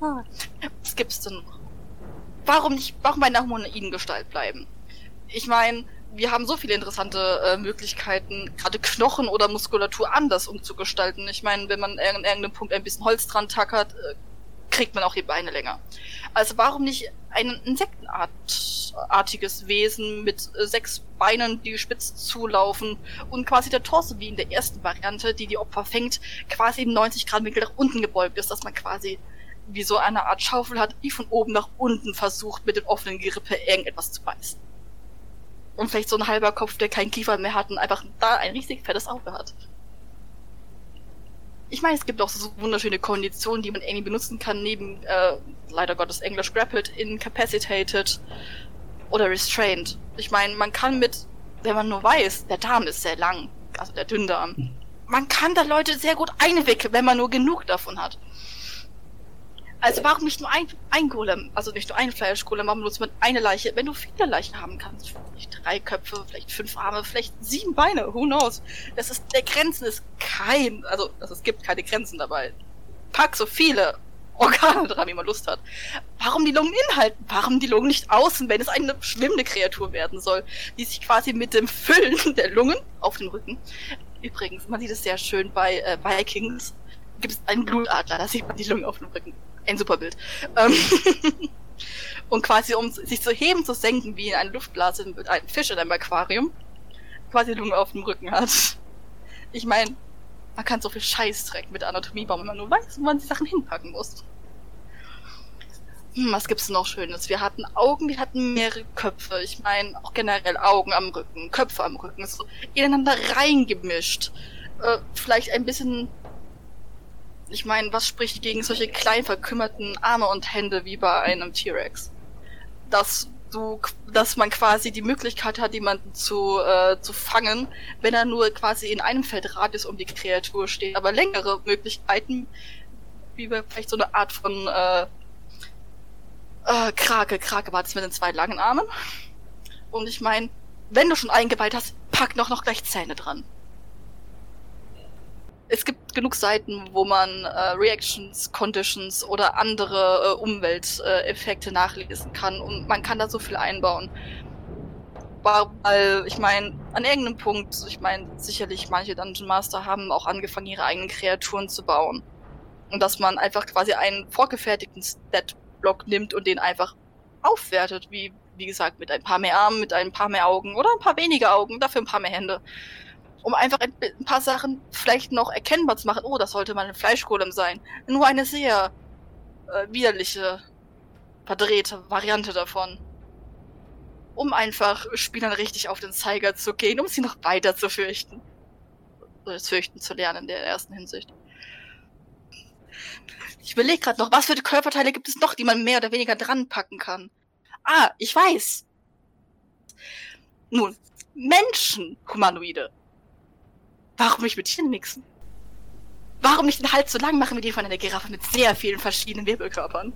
Ah, was gibt's denn noch? Warum nicht, warum bei einer humanoiden Gestalt bleiben? Ich meine, wir haben so viele interessante äh, Möglichkeiten, gerade Knochen oder Muskulatur anders umzugestalten. Ich meine, wenn man an irgendeinem Punkt ein bisschen Holz dran tackert, äh, kriegt man auch die Beine länger. Also warum nicht ein insektenartiges Wesen mit äh, sechs Beinen, die spitz zulaufen und quasi der Torso wie in der ersten Variante, die die Opfer fängt, quasi im 90 Grad Winkel nach unten gebeugt ist, dass man quasi wie so eine Art Schaufel hat, die von oben nach unten versucht, mit den offenen Gerippe irgendetwas zu beißen. Und vielleicht so ein halber Kopf, der keinen Kiefer mehr hat und einfach da ein riesig fettes Auge hat ich meine, es gibt auch so wunderschöne Konditionen, die man irgendwie benutzen kann, neben, äh, leider Gottes Englisch grappled, incapacitated oder restrained. Ich meine, man kann mit, wenn man nur weiß, der Darm ist sehr lang, also der Dünndarm, hm. man kann da Leute sehr gut einwickeln, wenn man nur genug davon hat. Also warum nicht nur ein, ein Golem, also nicht nur ein Fleischgolem, warum nutzt man eine Leiche, wenn du viele Leichen haben kannst? Vielleicht drei Köpfe, vielleicht fünf Arme, vielleicht sieben Beine, who knows? Das ist, der Grenzen ist kein, also, also es gibt keine Grenzen dabei. Pack so viele Organe dran, wie man Lust hat. Warum die Lungen inhalten? Warum die Lungen nicht außen, wenn es eine schwimmende Kreatur werden soll, die sich quasi mit dem Füllen *laughs* der Lungen auf den Rücken. Übrigens, man sieht es sehr schön bei äh, Vikings. Gibt es einen Blutadler, da sieht man die Lungen auf dem Rücken ein super Bild. Ähm, *laughs* und quasi, um sich zu heben, zu senken, wie in eine Luftblase mit einem Fisch in einem Aquarium, quasi Lunge auf dem Rücken hat. Ich meine, man kann so viel Scheißdreck mit Anatomie bauen, wenn man nur weiß, wo man die Sachen hinpacken muss. Hm, was gibt's noch Schönes? Wir hatten Augen, wir hatten mehrere Köpfe. Ich meine, auch generell Augen am Rücken, Köpfe am Rücken, so ineinander reingemischt. Äh, vielleicht ein bisschen ich meine, was spricht gegen solche klein verkümmerten Arme und Hände wie bei einem T-Rex? Dass du, dass man quasi die Möglichkeit hat, jemanden zu, äh, zu fangen, wenn er nur quasi in einem Feldradius um die Kreatur steht. Aber längere Möglichkeiten, wie bei vielleicht so eine Art von äh, äh, Krake. Krake war das mit den zwei langen Armen. Und ich meine, wenn du schon eingeweiht hast, pack noch noch gleich Zähne dran es gibt genug Seiten, wo man äh, Reactions, Conditions oder andere äh, Umwelteffekte äh, nachlesen kann und man kann da so viel einbauen. Weil, ich meine, an irgendeinem Punkt, ich meine, sicherlich manche Dungeon Master haben auch angefangen, ihre eigenen Kreaturen zu bauen. Und dass man einfach quasi einen vorgefertigten Stat-Block nimmt und den einfach aufwertet, wie, wie gesagt, mit ein paar mehr Armen, mit ein paar mehr Augen oder ein paar weniger Augen, dafür ein paar mehr Hände um einfach ein, paar Sachen vielleicht noch erkennbar zu machen. Oh, das sollte mal ein Fleischgolem sein. Nur eine sehr äh, widerliche, verdrehte Variante davon. Um einfach Spielern richtig auf den Zeiger zu gehen, um sie noch weiter zu fürchten. Oder fürchten zu lernen in der ersten Hinsicht. Ich überlege gerade noch, was für Körperteile gibt es noch, die man mehr oder weniger dran packen kann. Ah, ich weiß. Nun, Menschen, Humanoide. Warum nicht mit Tieren mixen? Warum nicht den Hals so lang machen wir den von einer Giraffe mit sehr vielen verschiedenen Wirbelkörpern?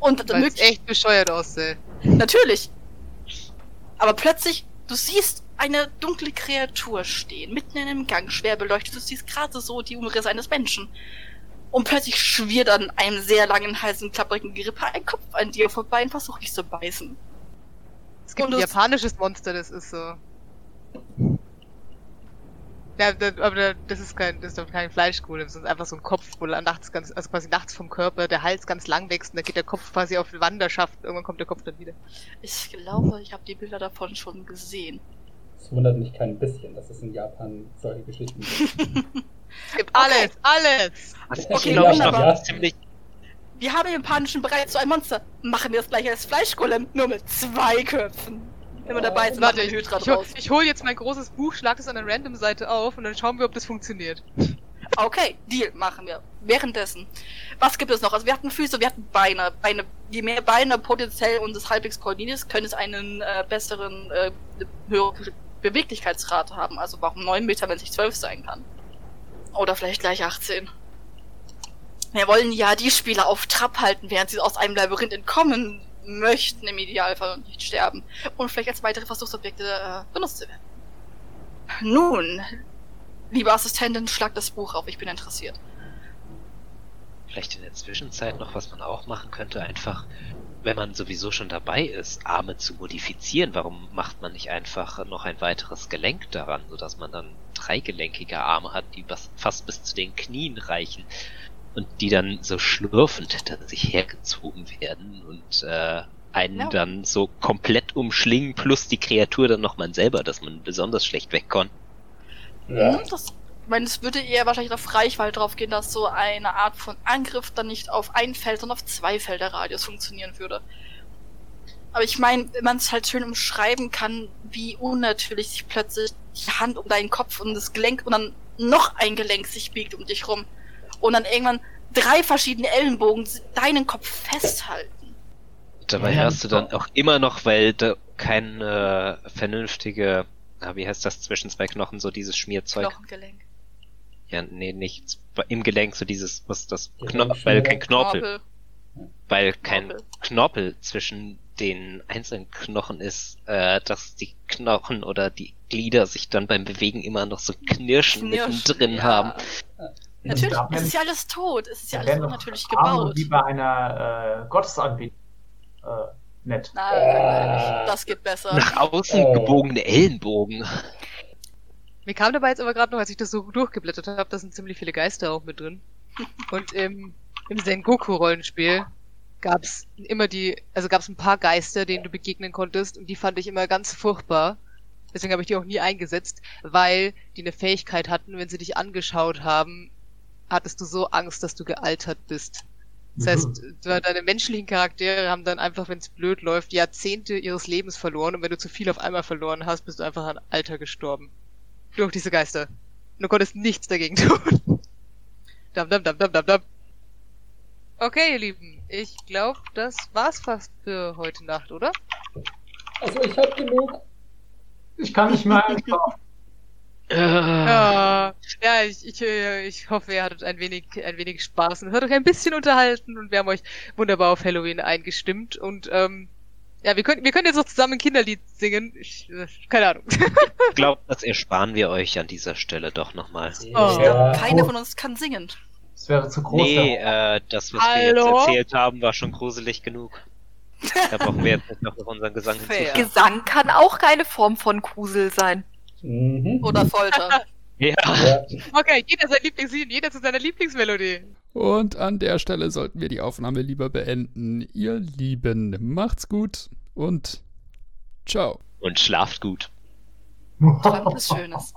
Und Weil es echt bescheuert aussieht. Natürlich. Aber plötzlich, du siehst eine dunkle Kreatur stehen, mitten in einem Gang, schwer beleuchtet. Du siehst gerade so die Umrisse eines Menschen. Und plötzlich schwirrt an einem sehr langen, heißen, klapprigen Gerippe ein Kopf an dir vorbei und versucht dich zu beißen. Es gibt und ein japanisches Monster, das ist so. Ja, aber das ist kein, das ist doch kein Fleischgolem, das ist einfach so ein Kopf, wo nachts ganz, also quasi nachts vom Körper der Hals ganz lang wächst und da geht der Kopf quasi auf Wanderschaft. Irgendwann kommt der Kopf dann wieder. Ich glaube, ich habe die Bilder davon schon gesehen. Es wundert mich kein bisschen, dass es in Japan solche Geschichten gibt. *laughs* es gibt alles, okay. alles! Also okay, glaube ich noch ja. ziemlich. Wir haben im japanischen Bereich so ein Monster. Machen wir das gleich als Fleischgolem, nur mit zwei Köpfen. Wenn wir dabei sind, Warte, ich, ich, draus. ich hole jetzt mein großes Buch, schlag das an einer Random-Seite auf und dann schauen wir, ob das funktioniert. Okay, Deal, machen wir. Währenddessen. Was gibt es noch? Also wir hatten Füße, wir hatten Beine. Beine je mehr Beine potenziell und es halbwegs koordiniert ist, können es einen äh, besseren, äh, höheren Beweglichkeitsrate haben. Also warum 9 Meter, wenn es nicht 12 sein kann? Oder vielleicht gleich 18. Wir wollen ja die Spieler auf Trab halten, während sie aus einem Labyrinth entkommen möchten im Idealfall nicht sterben. Und vielleicht als weitere Versuchsobjekte äh, benutzt zu werden. Nun, liebe Assistentin, schlag das Buch auf, ich bin interessiert. Vielleicht in der Zwischenzeit noch, was man auch machen könnte, einfach, wenn man sowieso schon dabei ist, Arme zu modifizieren, warum macht man nicht einfach noch ein weiteres Gelenk daran, sodass man dann dreigelenkige Arme hat, die fast bis zu den Knien reichen und die dann so schlürfend dann sich hergezogen werden und äh, einen ja. dann so komplett umschlingen, plus die Kreatur dann noch mal selber, dass man besonders schlecht wegkommt. Ja. Das, ich meine, es würde eher wahrscheinlich auf Reichweite drauf gehen, dass so eine Art von Angriff dann nicht auf ein Feld, sondern auf zwei Felder Radius funktionieren würde. Aber ich meine, wenn man es halt schön umschreiben kann, wie unnatürlich sich plötzlich die Hand um deinen Kopf und das Gelenk und dann noch ein Gelenk sich biegt um dich rum und dann irgendwann drei verschiedene Ellenbogen deinen Kopf festhalten. Dabei ja, hast du dann auch immer noch, weil da keine äh, vernünftige, ah, wie heißt das zwischen zwei Knochen, so dieses Schmierzeug. Knochengelenk. Ja, nee, nicht im Gelenk, so dieses, was das, Kno weil kein Knorpel. Knorpel. Weil kein Knorpel. Knorpel zwischen den einzelnen Knochen ist, äh, dass die Knochen oder die Glieder sich dann beim Bewegen immer noch so Knirschen, Knirschen mittendrin ja. haben. Natürlich, es ist ja alles tot, es ist ja alles unnatürlich gebaut. Wie bei einer äh, Gottesanbetung. Äh, nett. Nein, äh, das geht besser. Nach außen oh. gebogene Ellenbogen. Mir kam dabei jetzt aber gerade noch, als ich das so durchgeblättert habe, da sind ziemlich viele Geister auch mit drin. Und im, im Sengoku-Rollenspiel gab's immer die, also gab's ein paar Geister, denen du begegnen konntest und die fand ich immer ganz furchtbar. Deswegen habe ich die auch nie eingesetzt, weil die eine Fähigkeit hatten, wenn sie dich angeschaut haben, hattest du so Angst, dass du gealtert bist. Das heißt, mhm. deine menschlichen Charaktere haben dann einfach, wenn es blöd läuft, Jahrzehnte ihres Lebens verloren und wenn du zu viel auf einmal verloren hast, bist du einfach an Alter gestorben. Durch diese Geister. Und du konntest nichts dagegen *laughs* tun. dam, dam, dam, dam, dam, dam. Okay, ihr Lieben, ich glaube, das war's fast für heute Nacht, oder? Also ich hab genug. Ich kann nicht mehr *laughs* Äh. Ja, ja ich, ich, äh, ich hoffe, ihr hattet ein wenig, ein wenig Spaß und hört euch ein bisschen unterhalten und wir haben euch wunderbar auf Halloween eingestimmt und ähm, ja, wir können, wir können jetzt auch zusammen ein Kinderlied singen. Ich, äh, keine Ahnung. ich *laughs* glaube, das ersparen wir euch an dieser Stelle doch nochmal. Oh. Ja. Keiner von uns kann singen. Das wäre zu groß. Nee, äh, das, was Hallo? wir jetzt erzählt haben, war schon gruselig genug. Da brauchen wir jetzt nicht noch unseren Gesang hinzufügen. Gesang kann auch keine Form von Grusel sein. Mhm. Oder Folter. *laughs* ja. Okay, jeder sein Lieblingslied, jeder zu seiner Lieblingsmelodie. Und an der Stelle sollten wir die Aufnahme lieber beenden. Ihr Lieben, macht's gut und ciao. Und schlaft gut. Träumt was Schönes.